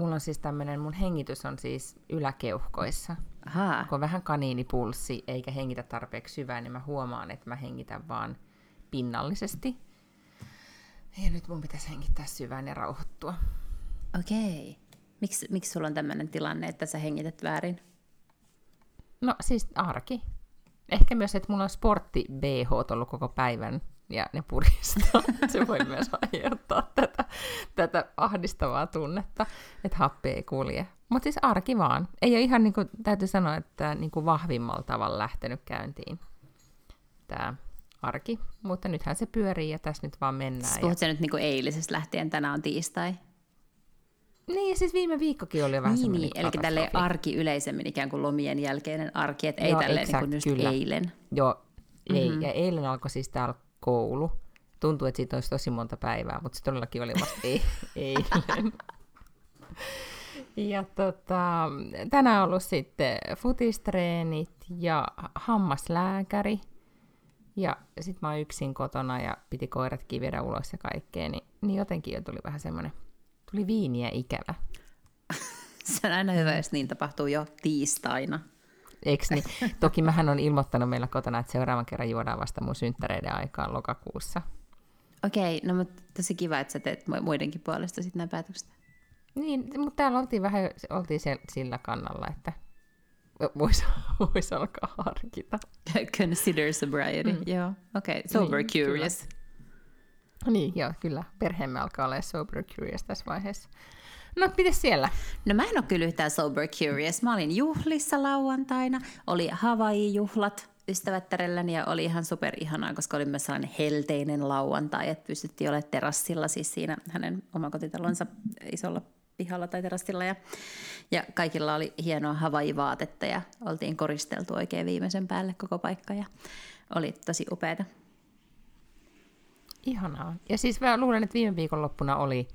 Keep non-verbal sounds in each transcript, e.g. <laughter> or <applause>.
mulla on siis tämmönen, mun hengitys on siis yläkeuhkoissa. Ahaa. Kun on vähän kaniinipulssi eikä hengitä tarpeeksi syvään, niin mä huomaan, että mä hengitän vaan pinnallisesti. Ja nyt mun pitäisi hengittää syvään ja rauhoittua. Okei. Miksi, miksi sulla on tämmöinen tilanne, että sä hengität väärin? No siis arki. Ehkä myös, että mulla on sportti BH ollut koko päivän ja ne puristaa. <laughs> Se voi myös aiheuttaa tätä, tätä ahdistavaa tunnetta, että happi ei kulje. Mutta siis arki vaan. Ei ole ihan, niin kuin, täytyy sanoa, että niin kuin vahvimmalla tavalla lähtenyt käyntiin tämä arki. Mutta nythän se pyörii ja tässä nyt vaan mennään. Siis puhut ja... nyt niin kuin eilisestä lähtien, tänään on tiistai? Niin, siis viime viikkokin oli jo vähän niin, niin eli tälle arki yleisemmin ikään kuin lomien jälkeinen arki, että ei tälleen niin kuin just kyllä. eilen. Joo, ei. Mm-hmm. Ja eilen alkoi siis täällä koulu. Tuntuu, että siitä olisi tosi monta päivää, mutta se todellakin oli vasta ei, <laughs> eilen. Ja tota, tänään on ollut sitten futistreenit ja hammaslääkäri. Ja sitten mä oon yksin kotona ja piti koiratkin viedä ulos ja kaikkea, niin, niin jotenkin jo tuli vähän semmoinen, tuli viiniä ikävä. <laughs> Se on aina hyvä, jos niin tapahtuu jo tiistaina. Eiks niin? <laughs> Toki mähän on ilmoittanut meillä kotona, että seuraavan kerran juodaan vasta mun synttäreiden aikaan lokakuussa. Okei, no mutta tosi kiva, että sä teet muidenkin puolesta sitten nämä päätökset. Niin, mutta täällä oltiin vähän oltiin sillä kannalla, että voisi vois alkaa harkita. <laughs> Consider sobriety, mm. joo. Okei, okay. sober niin, curious. Kyllä. Niin, joo, kyllä. Perheemme alkaa olla sober curious tässä vaiheessa. No, miten siellä? No mä en ole kyllä yhtään sober curious. Mä olin juhlissa lauantaina, oli Hawaii-juhlat ystävättärelläni ja oli ihan super ihanaa, koska oli myös sellainen helteinen lauantai, että pystyttiin olemaan terassilla siis siinä hänen omakotitalonsa isolla pihalla tai terassilla ja, ja kaikilla oli hienoa Hawaii-vaatetta ja oltiin koristeltu oikein viimeisen päälle koko paikka ja oli tosi upeata. Ihanaa. Ja siis mä luulen, että viime viikonloppuna oli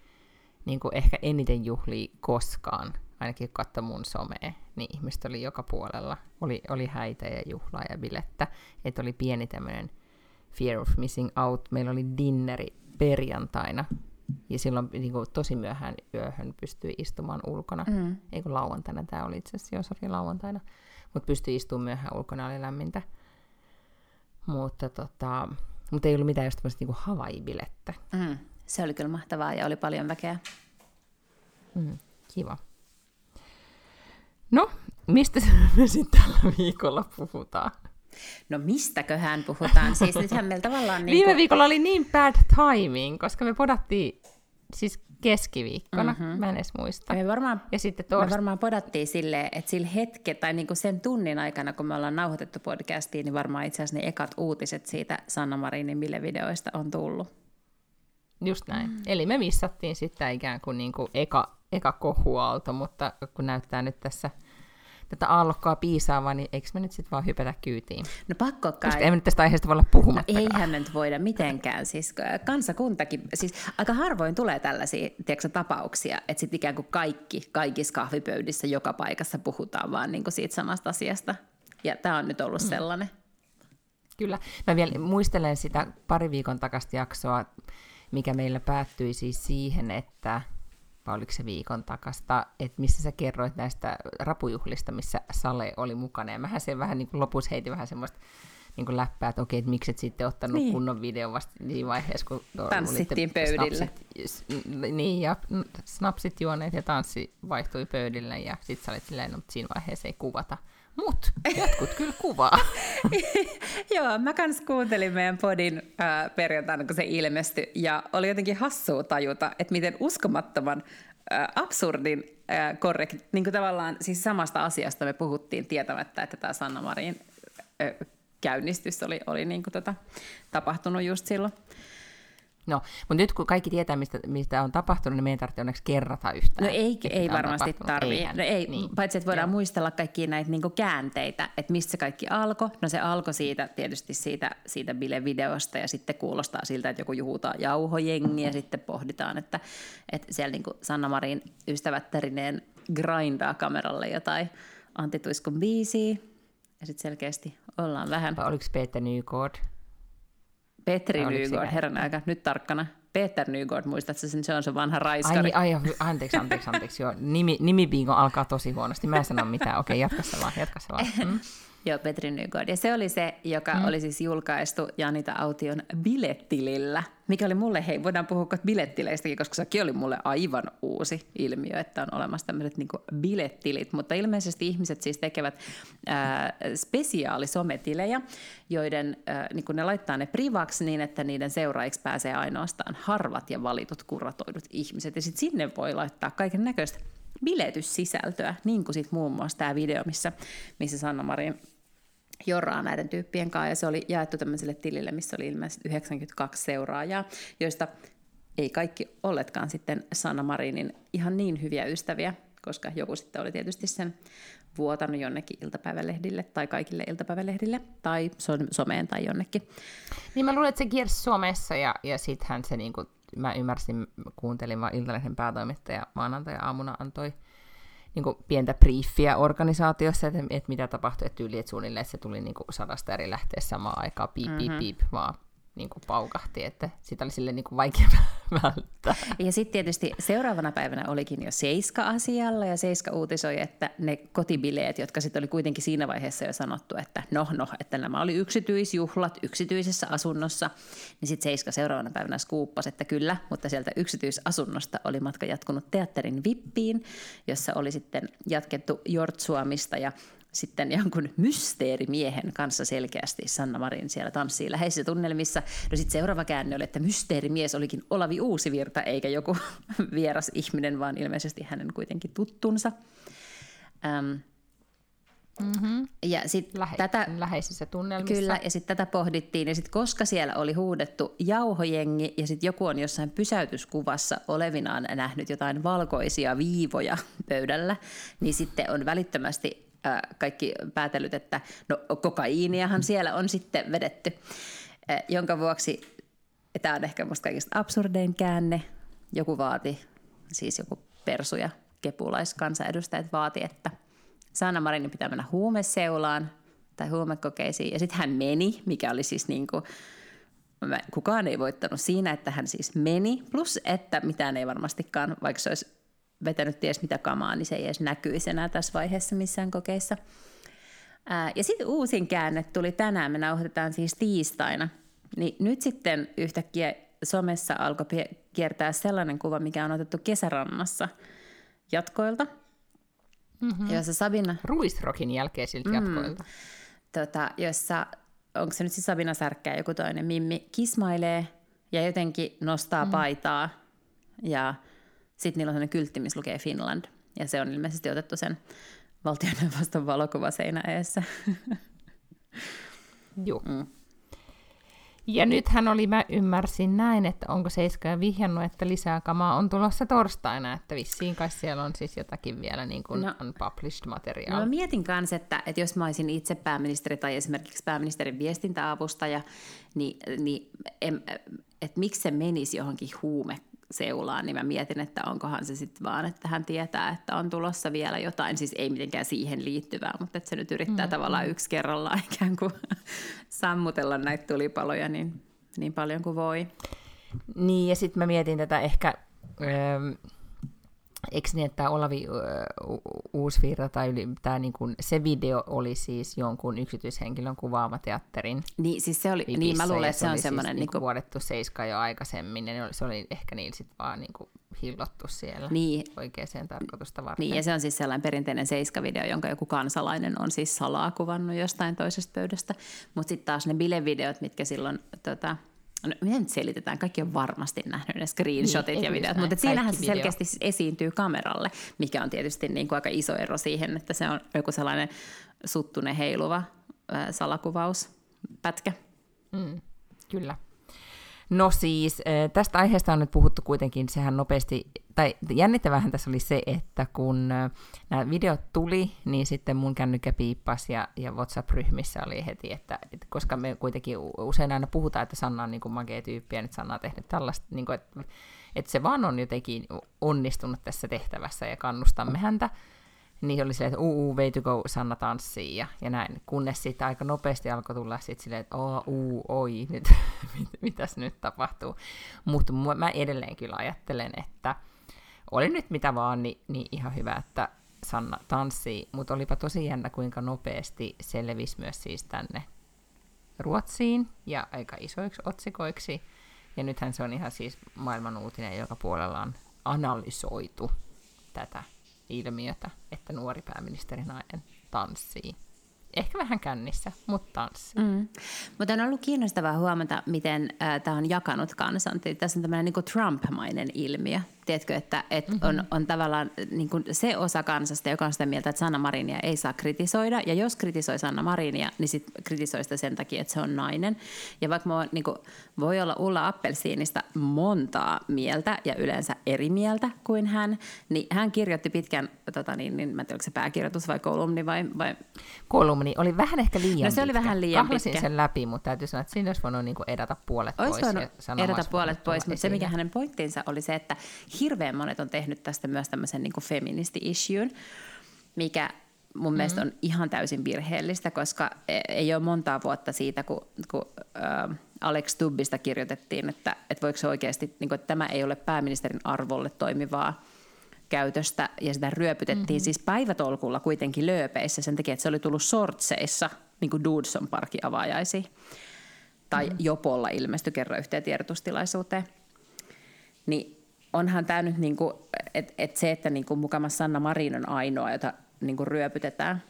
niin kuin ehkä eniten juhli koskaan, ainakin katso mun somea, niin ihmiset oli joka puolella. Oli, oli häitä ja juhlaa ja bilettä. Että oli pieni tämmöinen fear of missing out. Meillä oli dinneri perjantaina, ja silloin niin kuin, tosi myöhään yöhön pystyi istumaan ulkona. Mm. Ei kun lauantaina tämä oli itse asiassa, jos oli lauantaina. Mutta pystyi istumaan myöhään ulkona, oli lämmintä. Mutta, tota, mutta ei ollut mitään just tämmöistä niin Hawaii-bilettä. Mm. Se oli kyllä mahtavaa ja oli paljon väkeä. Mm, kiva. No, mistä me <laughs> sitten tällä viikolla puhutaan? No mistäköhän puhutaan? Siis nythän meillä tavallaan... <laughs> Niin Viime kuin... viikolla oli niin bad timing, koska me podattiin siis keskiviikkona, mm-hmm. mä en edes muista. Me varmaan, ja sitten torst... me varmaan podattiin silleen, että sillä hetken tai niinku sen tunnin aikana, kun me ollaan nauhoitettu podcastiin, niin varmaan itse asiassa ne ekat uutiset siitä Sanna Marinin videoista on tullut. Just näin. Mm. Eli me missattiin sitten ikään kuin, niin kuin eka, eka kohuaalto, mutta kun näyttää nyt tässä – tätä aallokkoa piisaavaa, niin eikö me nyt sitten vaan hypätä kyytiin? No pakko kai. Koska emme nyt tästä aiheesta voi olla puhumatta. No, eihän me nyt voida mitenkään. Siis kansakuntakin, siis aika harvoin tulee tällaisia tiedätkö, tapauksia, että sitten ikään kuin kaikki, kaikissa kahvipöydissä joka paikassa puhutaan vaan niin kuin siitä samasta asiasta. Ja tämä on nyt ollut mm. sellainen. Kyllä. Mä vielä muistelen sitä pari viikon takasta jaksoa, mikä meillä päättyi siis siihen, että vai oliko se viikon takasta, että missä sä kerroit näistä rapujuhlista, missä Sale oli mukana. Ja mähän sen vähän niin kuin lopussa heitin vähän semmoista niin kuin läppää, että okei, että miksi et sitten ottanut niin. kunnon video vasta siinä vaiheessa, kun tanssittiin pöydillä. Snapsit, niin, ja snapsit juoneet ja tanssi vaihtui pöydille, ja sitten sä olit silleen, no, siinä vaiheessa ei kuvata. Mut jotkut kyllä kuvaa. <laughs> Joo, mä kans kuuntelin meidän podin äh, perjantaina, kun se ilmestyi, ja oli jotenkin hassua tajuta, että miten uskomattoman äh, absurdin äh, korrekt, niin kuin tavallaan siis samasta asiasta me puhuttiin tietämättä, että tämä Sanna Marin äh, käynnistys oli, oli niin kuin tota, tapahtunut just silloin. No, mutta nyt kun kaikki tietää, mistä, mistä on tapahtunut, niin meidän tarvitsee onneksi kerrata yhtään. No ei, ei varmasti tarvitse. No ei, niin. Paitsi, että voidaan Joo. muistella kaikkia näitä niin käänteitä, että mistä se kaikki alkoi. No se alkoi siitä tietysti siitä, siitä bilevideosta ja sitten kuulostaa siltä, että joku juhutaa jauhojengi ja sitten pohditaan, että, että siellä niin Sanna Marin ystävättärineen grindaa kameralle jotain Antti Tuiskun biisiä. Ja sitten selkeästi ollaan vähän... Oliko Peter Nygård? Petri Nygård, herran aika, nyt tarkkana. Peter Nygård, muistatko sen, se on se vanha raiskari. Ai, ai anteeksi, anteeksi, anteeksi, joo. Nimi, nimibingo alkaa tosi huonosti, mä en sano mitään, okei, jatka se vaan, jatka se vaan. Mm. Joo, Petri Nygård. Ja se oli se, joka mm. oli siis julkaistu Janita Aution bilettilillä, mikä oli mulle, hei, voidaan puhua bilettileistäkin, koska sekin oli mulle aivan uusi ilmiö, että on olemassa tämmöiset niin bilettilit. Mutta ilmeisesti ihmiset siis tekevät ää, spesiaalisometileja, joiden ää, niin ne laittaa ne privaksi niin, että niiden seuraajiksi pääsee ainoastaan harvat ja valitut kuratoidut ihmiset. Ja sitten sinne voi laittaa kaiken näköistä biletyssisältöä, niin kuin sitten muun muassa tämä video, missä, missä Sanna Marin jorraa näiden tyyppien kanssa, ja se oli jaettu tämmöiselle tilille, missä oli ilmeisesti 92 seuraajaa, joista ei kaikki olletkaan sitten Sanna Marinin ihan niin hyviä ystäviä, koska joku sitten oli tietysti sen vuotanut jonnekin iltapäivälehdille tai kaikille iltapäivälehdille tai someen tai jonnekin. Niin mä luulen, että se kiersi somessa ja, ja sittenhän se, niin kuin, mä ymmärsin, kuuntelin vaan Iltalehden päätoimittaja maanantai-aamuna antoi niin kuin pientä briefiä organisaatiossa, että, että mitä tapahtui, että tyyli, että suunnilleen että se tuli niin kuin sadasta eri lähteessä samaan aikaan, piip, piip, mm-hmm. piip, vaan niin kuin paukahti, että sitä oli sille niin kuin vaikea <laughs> välttää. Ja sitten tietysti seuraavana päivänä olikin jo Seiska asialla ja Seiska uutisoi, että ne kotibileet, jotka sitten oli kuitenkin siinä vaiheessa jo sanottu, että no, no, että nämä oli yksityisjuhlat yksityisessä asunnossa, niin sitten Seiska seuraavana päivänä skuuppasi, että kyllä, mutta sieltä yksityisasunnosta oli matka jatkunut teatterin Vippiin, jossa oli sitten jatkettu Jortsuamista ja sitten jonkun mysteerimiehen kanssa selkeästi Sanna Marin siellä tanssii läheisissä tunnelmissa. No sitten seuraava käänne oli, että mysteerimies olikin Olavi Uusivirta eikä joku <laughs> vieras ihminen, vaan ilmeisesti hänen kuitenkin tuttunsa. Ähm, Mm-hmm. Ja sit Lähe- tätä, läheisissä tunnelmissa. Kyllä, ja sitten tätä pohdittiin, ja sitten koska siellä oli huudettu jauhojengi, ja sitten joku on jossain pysäytyskuvassa olevinaan nähnyt jotain valkoisia viivoja pöydällä, niin sitten on välittömästi kaikki päätellyt, että no kokaiiniahan siellä on sitten vedetty, jonka vuoksi tämä on ehkä musta kaikista absurdein käänne. Joku vaati, siis joku persu ja kepulaiskansanedustajat vaati, että Sanna Marinin pitää mennä huumeseulaan tai huumekokeisiin. Ja sitten hän meni, mikä oli siis niin kuin, kukaan ei voittanut siinä, että hän siis meni. Plus, että mitään ei varmastikaan, vaikka se olisi vetänyt ties mitä kamaa, niin se ei edes näkyisi enää tässä vaiheessa missään kokeissa. Ää, ja sitten uusin käänne tuli tänään, me nauhoitetaan siis tiistaina. Niin nyt sitten yhtäkkiä somessa alkoi kiertää sellainen kuva, mikä on otettu kesärannassa jatkoilta. Mm-hmm. Jossa Sabina... Ruisrokin jälkeisiltä mm, jatkoilta. Tota, jossa, onko se nyt siis Sabina Särkkää joku toinen, Mimmi kismailee ja jotenkin nostaa mm. paitaa ja sitten niillä on sellainen kyltti, missä lukee Finland. Ja se on ilmeisesti otettu sen valtioneuvoston valokuvaseinä eessä. <laughs> Joo. Mm. Ja nythän oli, mä ymmärsin näin, että onko Seiska vihjannut, että lisää kamaa on tulossa torstaina, että vissiin kai siellä on siis jotakin vielä niin kuin no, unpublished materiaalia. No mä mietin kanssa, että, että jos mä olisin itse pääministeri tai esimerkiksi pääministerin viestintäavustaja, niin, niin että miksi se menisi johonkin huume seulaan, niin mä mietin, että onkohan se sitten vaan, että hän tietää, että on tulossa vielä jotain, siis ei mitenkään siihen liittyvää, mutta että se nyt yrittää mm-hmm. tavallaan yksi kerrallaan <laughs> ikään kuin sammutella näitä tulipaloja niin, niin paljon kuin voi. Niin, ja sitten mä mietin tätä ehkä... Öö, eikö niin, että Olavi Uusvirta tai yli, tää niin kuin, se video oli siis jonkun yksityishenkilön kuvaama teatterin Niin, siis se oli, niin mä luulen, että se, on semmoinen... Siis, niin kuin... vuodettu seiska jo aikaisemmin, ja se oli ehkä niillä sitten vaan niin kuin, hillottu siellä niin. oikeaan tarkoitusta varten. Niin, ja se on siis sellainen perinteinen seiska-video, jonka joku kansalainen on siis salaa kuvannut jostain toisesta pöydästä. Mutta sitten taas ne bilevideot, mitkä silloin... Tota, no, miten nyt selitetään? Kaikki on varmasti nähnyt ne screenshotit niin, ja videot, mutta siinähän se selkeästi video. esiintyy kameralle, mikä on tietysti niin kuin aika iso ero siihen, että se on joku sellainen suttunen heiluva äh, salakuvauspätkä. Mm, kyllä. No siis, tästä aiheesta on nyt puhuttu kuitenkin, sehän nopeasti, tai jännittävähän tässä oli se, että kun nämä videot tuli, niin sitten mun kännykkä piippasi ja, ja WhatsApp-ryhmissä oli heti, että, että koska me kuitenkin usein aina puhutaan, että Sanna on niin kuin magea tyyppi ja nyt Sanna on tehnyt tällaista, niin kuin, että, että se vaan on jotenkin onnistunut tässä tehtävässä ja kannustamme häntä, niin oli silleen, että uu, way to go, Sanna tanssii ja, ja näin. Kunnes sitten aika nopeasti alkoi tulla sitten silleen, että oo, uu, oi, <laughs> nyt, mit, mitäs nyt tapahtuu. Mutta mä edelleen kyllä ajattelen, että oli nyt mitä vaan, niin, niin ihan hyvä, että Sanna tanssii. Mutta olipa tosi jännä, kuinka nopeasti selvisi myös siis tänne Ruotsiin ja aika isoiksi otsikoiksi. Ja nythän se on ihan siis maailman uutinen, joka puolella on analysoitu tätä ilmiötä, että nuori pääministerinainen tanssii. Ehkä vähän kännissä, mutta tanssii. Mm. Mutta on ollut kiinnostavaa huomata, miten äh, tämä on jakanut kansan. Tässä on tämmöinen niin Trump-mainen ilmiö. Tiedätkö, että, että mm-hmm. on, on tavallaan niin kuin se osa kansasta, joka on sitä mieltä, että Sanna Marinia ei saa kritisoida. Ja jos kritisoi Sanna Marinia, niin sit kritisoi sitä sen takia, että se on nainen. Ja vaikka mä, niin kuin, voi olla Ulla Appelsiinista montaa mieltä ja yleensä eri mieltä kuin hän, niin hän kirjoitti pitkän, tota niin, niin mä en tiedä, onko se pääkirjoitus vai kolumni vai... vai... Kolumni oli vähän ehkä liian No se oli pitkä. vähän liian Kahlasin pitkä. sen läpi, mutta täytyy sanoa, että siinä olisi voinut niin edata puolet Ois pois. Olisi edata puolet pois, mutta se mikä hänen pointtinsa oli se, että hirveän monet on tehnyt tästä myös tämmöisen niin feministi-issueen, mikä mun mm-hmm. mielestä on ihan täysin virheellistä, koska e- ei ole montaa vuotta siitä, kun, kun äh, Alex Tubbista kirjoitettiin, että, että voiko se oikeasti, niin kuin, että tämä ei ole pääministerin arvolle toimivaa käytöstä, ja sitä ryöpytettiin mm-hmm. siis päivätolkulla kuitenkin lööpeissä sen takia, että se oli tullut sortseissa, niin kuin Dudson parki avaajaisiin. Tai mm-hmm. Jopolla ilmestyi kerran yhteen tiedotustilaisuuteen. Niin onhan tämä nyt, niin että et se, että niin kuin mukamas Sanna Marin on ainoa, jota niin kuin ryöpytetään,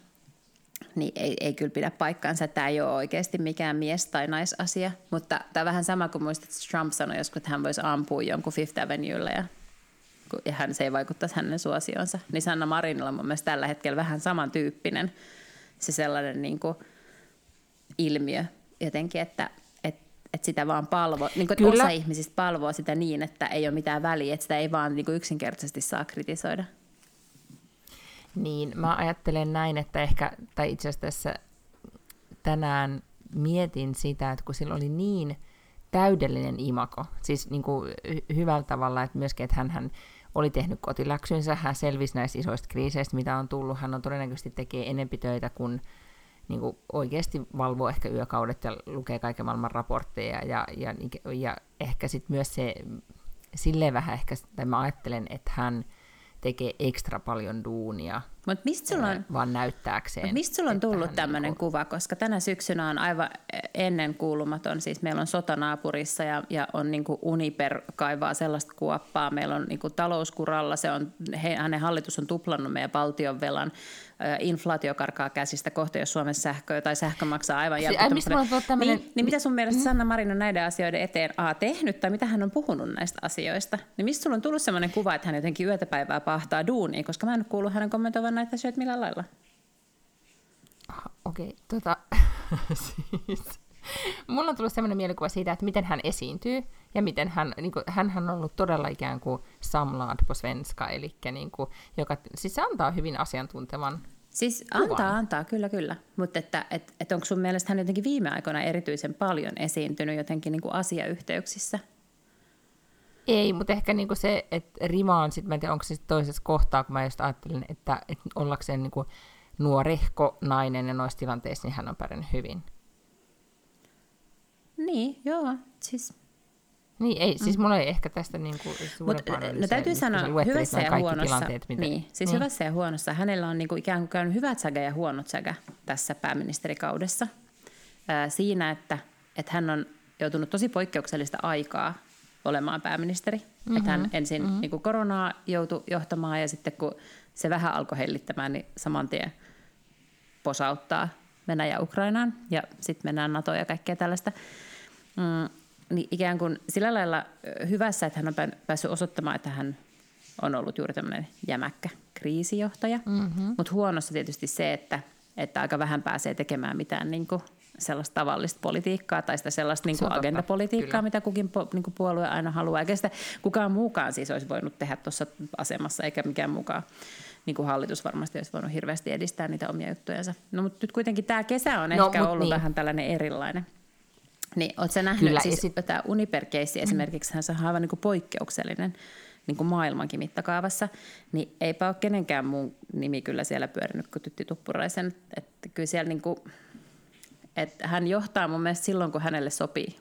niin ei, ei kyllä pidä paikkaansa. Tämä ei ole oikeasti mikään mies- tai naisasia, mutta tämä on vähän sama kuin muistat, että Trump sanoi joskus, että hän voisi ampua jonkun Fifth Avenuelle ja, ja hän, se ei vaikuttaisi hänen suosionsa. Niin Sanna Marinilla on mun mielestä tällä hetkellä vähän samantyyppinen se sellainen niin kuin ilmiö jotenkin, että – että sitä vaan palvo, niin kuin, osa ihmisistä palvoo sitä niin, että ei ole mitään väliä, että sitä ei vaan niin kuin yksinkertaisesti saa kritisoida. Niin, mä ajattelen näin, että ehkä, tai itse asiassa tässä tänään mietin sitä, että kun sillä oli niin täydellinen imako, siis niin kuin hyvällä tavalla, että myöskin, että hän, hän oli tehnyt kotiläksynsä, hän selvisi näistä isoista kriiseistä, mitä on tullut, hän on todennäköisesti tekee enempi töitä kuin niin kuin oikeasti valvoo ehkä yökaudet ja lukee kaiken maailman raportteja ja, ja, ja ehkä sitten myös se, silleen vähän ehkä, tai mä ajattelen, että hän tekee ekstra paljon duunia Mut mistä sulla on, vaan näyttääkseen. Mut mistä sulla on tullut tämmöinen niin kuin... kuva, koska tänä syksynä on aivan ennen kuulumaton, siis meillä on sota naapurissa ja, ja on niin kuin Uniper kaivaa sellaista kuoppaa, meillä on niin kuin talouskuralla, se on, he, hänen hallitus on tuplannut meidän valtion velan, inflaatio karkaa käsistä kohta, jos Suomessa sähkö tai sähkö maksaa aivan järkyttävästi. Tämmönen... Niin, niin mitä sun mielestä mm. Sanna Marin on näiden asioiden eteen A tehnyt tai mitä hän on puhunut näistä asioista? Niin mistä sulla on tullut sellainen kuva, että hän jotenkin yötä päivää pahtaa duunia, koska mä en ole kuullut hänen kommentoivan näitä asioita millään lailla. Okei, okay, tota, <laughs> siis, <laughs> mulla on tullut sellainen mielikuva siitä, että miten hän esiintyy ja miten hän, niin kuin, hän on ollut todella ikään kuin samlad på svenska, eli niin kuin, joka, siis se antaa hyvin asiantuntevan Siis antaa, kuvan. antaa, kyllä, kyllä. Mutta että, et, et onko sun mielestä hän jotenkin viime aikoina erityisen paljon esiintynyt jotenkin niin kuin asiayhteyksissä? Ei, mutta ehkä niinku se, että rima on sitten, mä en tiedä, onko se sit toisessa kohtaa, kun mä just ajattelin, että, että ollakseen niinku nuorehko nainen ja noissa tilanteissa, niin hän on pärjännyt hyvin. Niin, joo, siis... Niin, ei, siis mm. mulla ei ehkä tästä niin kuin Mut, no täytyy sanoa, hyvässä ja huonossa, miten... niin, siis niin. hyvässä ja huonossa, hänellä on niin kuin ikään kuin käynyt hyvät säkä ja huonot säkä tässä pääministerikaudessa. Ää, siinä, että, että hän on joutunut tosi poikkeuksellista aikaa olemaan pääministeri. Mm-hmm. Että hän mm-hmm. ensin mm-hmm. niin kuin koronaa joutui johtamaan ja sitten kun se vähän alkoi hellittämään, niin saman tien posauttaa Venäjä Ukrainaan ja sitten mennään NATOon ja kaikkea tällaista. Mm, niin ikään kuin sillä lailla hyvässä, että hän on päässyt osoittamaan, että hän on ollut juuri tämmöinen jämäkkä kriisijohtaja. Mm-hmm. Mutta huonossa tietysti se, että, että aika vähän pääsee tekemään mitään niin kuin sellaista tavallista politiikkaa tai sitä sellaista niin kuin totta, agendapolitiikkaa, kyllä. mitä kukin po, niin kuin puolue aina haluaa. Eikä sitä kukaan muukaan siis olisi voinut tehdä tuossa asemassa, eikä mikään mukaan niin kuin hallitus varmasti olisi voinut hirveästi edistää niitä omia juttujansa. No mutta nyt kuitenkin tämä kesä on No, ehkä ollut niin. vähän tällainen erilainen. Niin, ootko nähnyt, Kyllä, siis sit- tämä Uniper-keissi esimerkiksi, hän on aivan niin kuin poikkeuksellinen niin kuin maailmankin mittakaavassa, niin eipä ole kenenkään muun nimi kyllä siellä pyörinyt kuin Tytti Tuppuraisen. Että kyllä siellä niin kuin, että hän johtaa mun mielestä silloin, kun hänelle sopii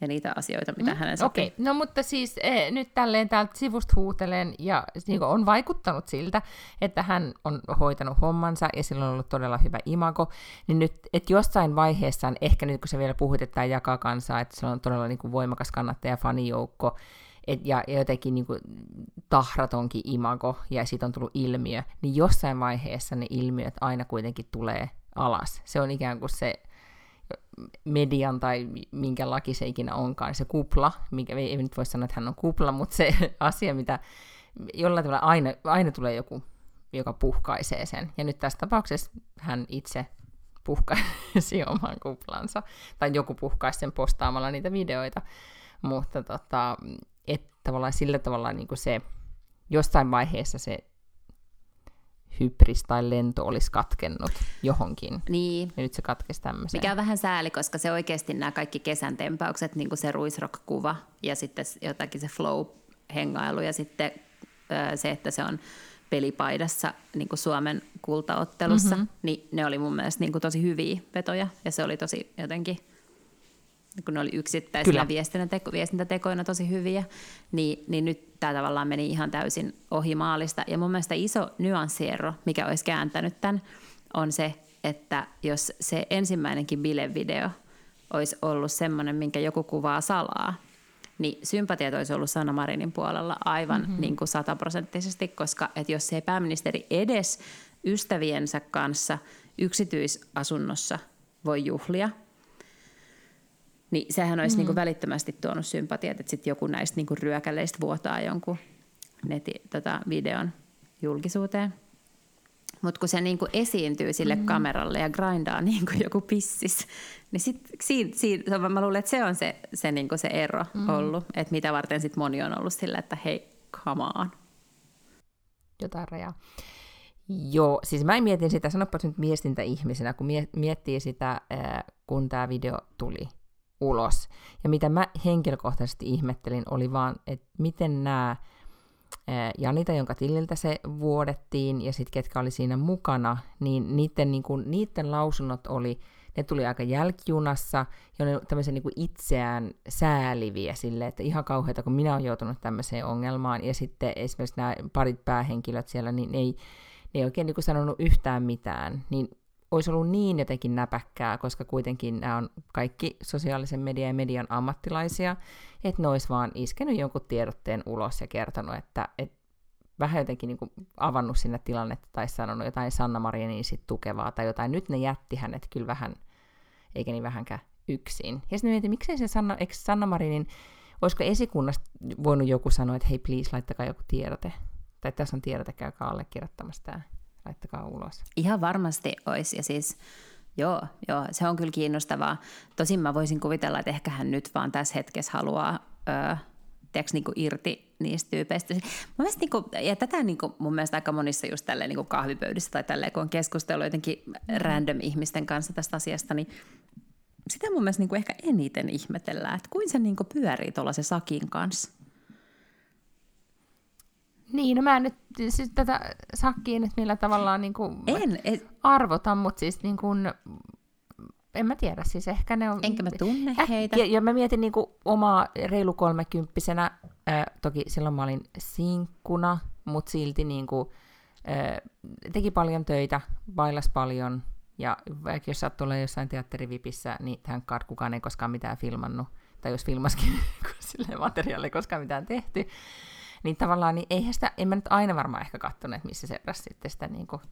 ja niitä asioita, mitä mm, hänelle sopii. Okei, no mutta siis eh, nyt tälleen täältä sivusta huutelen, ja niin on vaikuttanut siltä, että hän on hoitanut hommansa, ja sillä on ollut todella hyvä imago, niin nyt, että jossain vaiheessa, ehkä nyt kun se vielä puhut, että tämä jakaa kansaa, että se on todella niin kuin voimakas kannattaja fanijoukko, et, ja, ja jotenkin niin kuin tahratonkin imago, ja siitä on tullut ilmiö, niin jossain vaiheessa ne ilmiöt aina kuitenkin tulee alas. Se on ikään kuin se median tai minkä laki se ikinä onkaan, se kupla, mikä ei, ei nyt voi sanoa, että hän on kupla, mutta se <laughs> asia, mitä jollain tavalla aina, aina tulee joku, joka puhkaisee sen. Ja nyt tässä tapauksessa hän itse puhkaisi <laughs> oman kuplansa, tai joku puhkaisi sen postaamalla niitä videoita, mutta tota, että tavallaan sillä tavalla niin kuin se, jossain vaiheessa se hybris tai lento olisi katkennut johonkin. Niin, Ja nyt se katkesi tämmöiseen. Mikä on vähän sääli, koska se oikeasti nämä kaikki kesän tempaukset, niin kuin se ruisrock-kuva ja sitten jotakin se flow-hengailu ja sitten se, että se on pelipaidassa niin kuin Suomen kultaottelussa, mm-hmm. niin ne oli mun mielestä niin kuin tosi hyviä vetoja ja se oli tosi jotenkin, kun ne oli yksittäisinä viestintäteko, viestintätekoina tosi hyviä, niin, niin nyt tämä tavallaan meni ihan täysin ohi maalista. Ja mun mielestä iso nyanssiero, mikä olisi kääntänyt tämän, on se, että jos se ensimmäinenkin bilevideo olisi ollut semmoinen, minkä joku kuvaa salaa, niin sympatiat olisi ollut Sanna Marinin puolella aivan mm-hmm. niin kuin sataprosenttisesti, koska että jos ei pääministeri edes ystäviensä kanssa yksityisasunnossa voi juhlia, niin sehän olisi mm. niin kuin välittömästi tuonut sympatiat, että sitten joku näistä niin kuin ryökäleistä vuotaa jonkun neti, tota, videon julkisuuteen. Mutta kun se niin kuin esiintyy sille mm. kameralle ja grindaa <laughs> niin kuin joku pissis, niin sit, siinä, siinä, mä luulen, että se on se, se, niin kuin se ero mm. ollut, että mitä varten sit moni on ollut sillä, että hei, come on. jotain rajaa. Joo, siis mä mietin sitä, sanopas nyt viestintäihmisenä, kun mie- miettii sitä, ää, kun tämä video tuli ulos. Ja mitä mä henkilökohtaisesti ihmettelin, oli vaan, että miten nämä Janita, jonka tililtä se vuodettiin, ja sitten ketkä oli siinä mukana, niin niiden, niin kun, niiden lausunnot oli, ne tuli aika jälkijunassa, ja ne tämmöisen niin itseään sääliviä sille, että ihan kauheita, kun minä olen joutunut tämmöiseen ongelmaan, ja sitten esimerkiksi nämä parit päähenkilöt siellä, niin ne ei, ne ei oikein niin sanonut yhtään mitään, niin olisi ollut niin jotenkin näpäkkää, koska kuitenkin nämä on kaikki sosiaalisen median ja median ammattilaisia, että ne olisi vaan iskenyt jonkun tiedotteen ulos ja kertonut, että, että vähän jotenkin niin kuin avannut sinne tilannetta tai sanonut jotain Sanna Marinin sit tukevaa tai jotain. Nyt ne jätti hänet kyllä vähän, eikä niin vähänkään yksin. Ja sitten mietin, miksei se Sanna, eikö Sanna Marinin, olisiko esikunnasta voinut joku sanoa, että hei please, laittakaa joku tiedote. Tai tässä on tiedote, käykää allekirjoittamassa tämä, laittakaa ulos. Ihan varmasti olisi. Ja siis, joo, joo, se on kyllä kiinnostavaa. Tosin mä voisin kuvitella, että ehkä hän nyt vaan tässä hetkessä haluaa öö, tiedätkö, niin irti niistä tyypeistä. Mun mielestä, niin kuin, ja tätä niin kuin, mun mielestä aika monissa just tälleen, niin kuin kahvipöydissä tai tälleen, kun on keskustellut jotenkin random ihmisten kanssa tästä asiasta, niin sitä mun mielestä niin kuin ehkä eniten ihmetellään, että kuin se niin kuin pyörii tuolla se sakin kanssa. Niin, no mä en nyt siis tätä sakkiin nyt millä tavallaan niin kuin En, et, arvota, mutta siis niin kuin, en mä tiedä, siis ehkä ne on... enkä mä tunne Äk- heitä. Ja, ja mä mietin niin kuin omaa reilu kolmekymppisenä, äh, toki silloin mä olin sinkkuna, mutta silti niin kuin, äh, teki paljon töitä, bailas paljon, ja vaikka jos saat olla jossain teatterivipissä, niin tähän kukaan ei koskaan mitään filmannut, tai jos filmaskin, <laughs> kun silleen materiaali ei koskaan mitään tehty, niin tavallaan niin eihän sitä, en mä nyt aina varmaan ehkä katsonut, että missä seurasi sitten sitä niin kuin,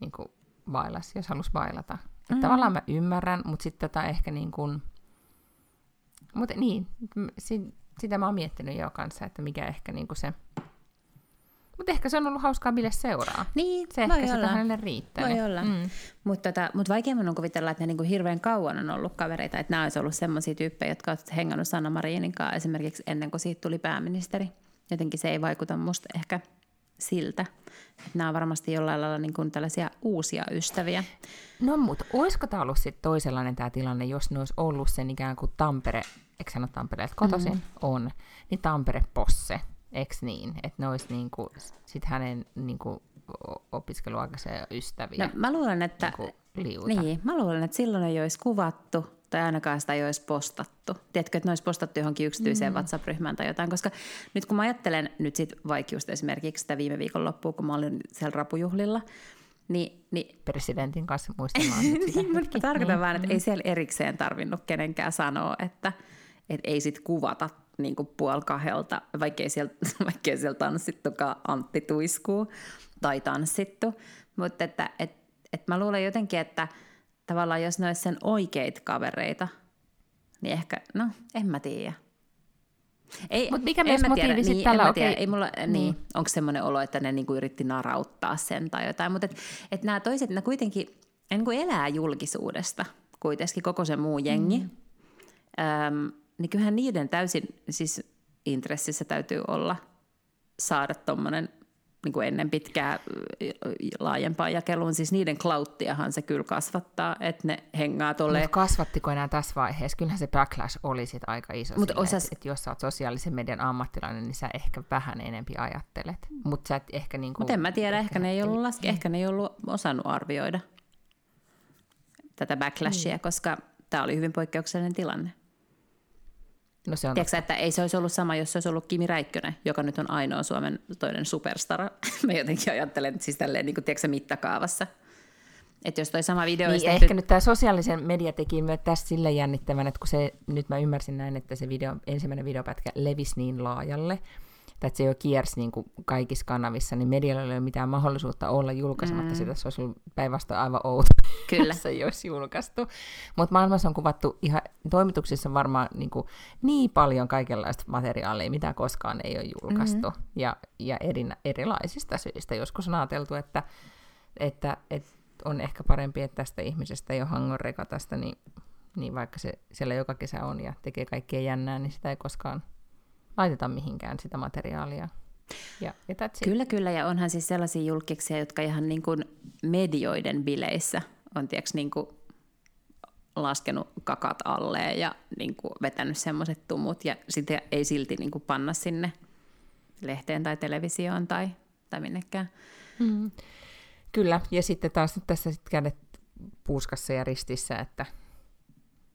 niin kuin bailas, jos halus bailata. Mm. Tavallaan mä ymmärrän, mutta sitten tätä ehkä niin kuin, mutta niin, si, sitä mä oon miettinyt jo kanssa, että mikä ehkä niin kuin se, mutta ehkä se on ollut hauskaa Bille seuraa. Niin, Se ehkä sitä hänelle riittää. Voi olla. Mm. Mutta tota, mut vaikeammin on kuvitella, että ne niinku hirveän kauan on ollut kavereita. Että nämä olisi ollut sellaisia tyyppejä, jotka ovat hengannut Sanna Marinin kanssa esimerkiksi ennen kuin siitä tuli pääministeri. Jotenkin se ei vaikuta musta ehkä siltä. Että nämä on varmasti jollain lailla niin kuin tällaisia uusia ystäviä. No mutta olisiko tämä ollut sitten toisenlainen tämä tilanne, jos ne olisi ollut sen ikään kuin Tampere, eikö sano Tampereelta kotoisin? Mm-hmm. On. Niin Tampere Posse, eikö niin? Että ne olisi niinku, sit hänen niinku, opiskeluaikaisia ystäviä. No, mä luulen, että... Niinku Niin, mä luulen, että silloin ei olisi kuvattu tai ainakaan sitä ei olisi postattu. Tiedätkö, että ne olisi postattu johonkin yksityiseen mm. WhatsApp-ryhmään tai jotain, koska nyt kun mä ajattelen nyt sit vaikka just esimerkiksi sitä viime viikon loppuun, kun mä olin siellä rapujuhlilla, niin, niin presidentin kanssa <laughs> muistamaan sitä niin, mutta tarkoitan niin. vaan, että mm. ei siellä erikseen tarvinnut kenenkään sanoa, että, että ei sit kuvata niin kuin puoli kahdelta, vaikkei siellä, <laughs> vaikkei siellä tanssittukaan Antti Tuiskuu tai tanssittu, mutta että et, et mä luulen jotenkin, että – tavallaan jos ne olisi sen oikeita kavereita, niin ehkä, no en mä tiedä. Ei, Mut mikä myös motiivi sitten niin, tällä? Okay. Ei mulla, niin. niin, onko semmoinen olo, että ne niinku yritti narauttaa sen tai jotain. Mutta et, et nämä toiset, ne kuitenkin ne niinku elää julkisuudesta kuitenkin koko se muu jengi. Mm. Öm, niin kyllähän niiden täysin siis intressissä täytyy olla saada tuommoinen niin kuin ennen pitkää laajempaan jakeluun. Siis niiden klauttiahan se kyllä kasvattaa, että ne hengaa tuolle. Mutta kasvattiko enää tässä vaiheessa? Kyllähän se backlash oli sit aika iso Mut sille, osas... että et jos sä oot sosiaalisen median ammattilainen, niin sä ehkä vähän enempi ajattelet. Mutta sä et ehkä niin kuin... Mutta en mä tiedä, ehkä ne, ei ollut laske, ehkä ne ei ollut osannut arvioida tätä backlashia, mm. koska tämä oli hyvin poikkeuksellinen tilanne. No se on Tiedätkö, että ei se olisi ollut sama, jos se olisi ollut Kimi Räikkönen, joka nyt on ainoa Suomen toinen superstara. <laughs> Mä jotenkin ajattelen että siis tälleen niin kuin, tiedätkö, mittakaavassa. Että jos toi sama video... Niin, ehkä nyt tämä sosiaalisen media teki myös tästä sille jännittävän, että kun se, nyt mä ymmärsin näin, että se video, ensimmäinen videopätkä levisi niin laajalle, tai että se jo kiersi niin kuin kaikissa kanavissa, niin medialla ei ole mitään mahdollisuutta olla julkaisematta mm. sitä. Se olisi ollut päinvastoin aivan outo, <laughs> Kyllä. se ei olisi julkaistu. Mutta maailmassa on kuvattu ihan, toimituksissa varmaan niin, kuin, niin paljon kaikenlaista materiaalia, mitä koskaan ei ole julkaistu. Mm-hmm. Ja, ja eri, erilaisista syistä. Joskus on ajateltu, että, että, että on ehkä parempi, että tästä ihmisestä ei ole hangon rekatasta, niin, niin vaikka se siellä joka kesä on ja tekee kaikkea jännää, niin sitä ei koskaan laiteta mihinkään sitä materiaalia. Ja, ja kyllä, kyllä, ja onhan siis sellaisia julkiksia, jotka ihan niin kuin medioiden bileissä on tiiäks, niin kuin laskenut kakat alle ja niin kuin vetänyt semmoiset tumut, ja sitten ei silti niin kuin panna sinne lehteen tai televisioon tai, tai minnekään. Mm. Kyllä, ja sitten taas tässä sit kädet puuskassa ja ristissä, että,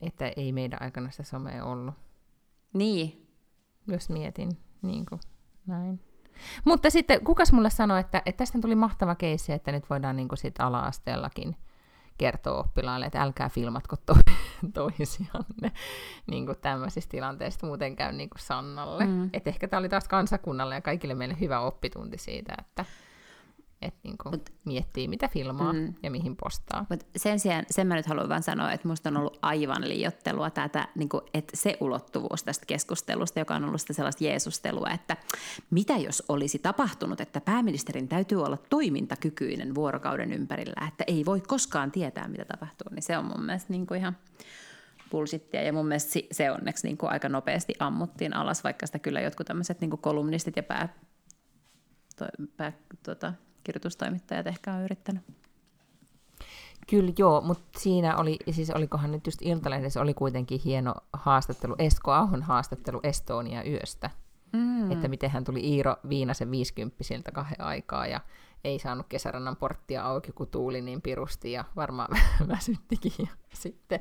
että ei meidän aikana sitä somea ollut. Niin, jos mietin niin kuin, näin. Mutta sitten, kukas mulle sanoi, että, että tästä tuli mahtava keissi, että nyt voidaan niin kuin sit ala-asteellakin kertoa oppilaille, että älkää filmatko to- <laughs> toisianne niin kuin tämmöisistä tilanteista, muuten käy niin kuin Sannalle. Mm. Et ehkä tämä oli taas kansakunnalle ja kaikille meille hyvä oppitunti siitä, että että niinku Mut, miettii, mitä filmaa mm, ja mihin postaa. Mut sen sijaan, sen mä nyt haluan vaan sanoa, että musta on ollut aivan liiottelua tätä, niinku, että se ulottuvuus tästä keskustelusta, joka on ollut sitä sellaista jeesustelua, että mitä jos olisi tapahtunut, että pääministerin täytyy olla toimintakykyinen vuorokauden ympärillä, että ei voi koskaan tietää, mitä tapahtuu, niin se on mun mielestä niinku ihan bullshittia. Ja mun mielestä se onneksi niin kuin aika nopeasti ammuttiin alas, vaikka sitä kyllä jotkut tämmöiset niin kolumnistit ja pää, to, pää, tota, kirjoitustoimittajat ehkä on yrittänyt. Kyllä joo, mutta siinä oli, siis olikohan nyt just Iltalehdessä oli kuitenkin hieno haastattelu, Esko Ahon haastattelu Estonia yöstä. Mm. Että miten hän tuli Iiro Viinasen viisikymppisiltä kahden aikaa ja ei saanut kesärannan porttia auki, kun tuuli niin pirusti ja varmaan <laughs> väsyttikin. Ja sitten,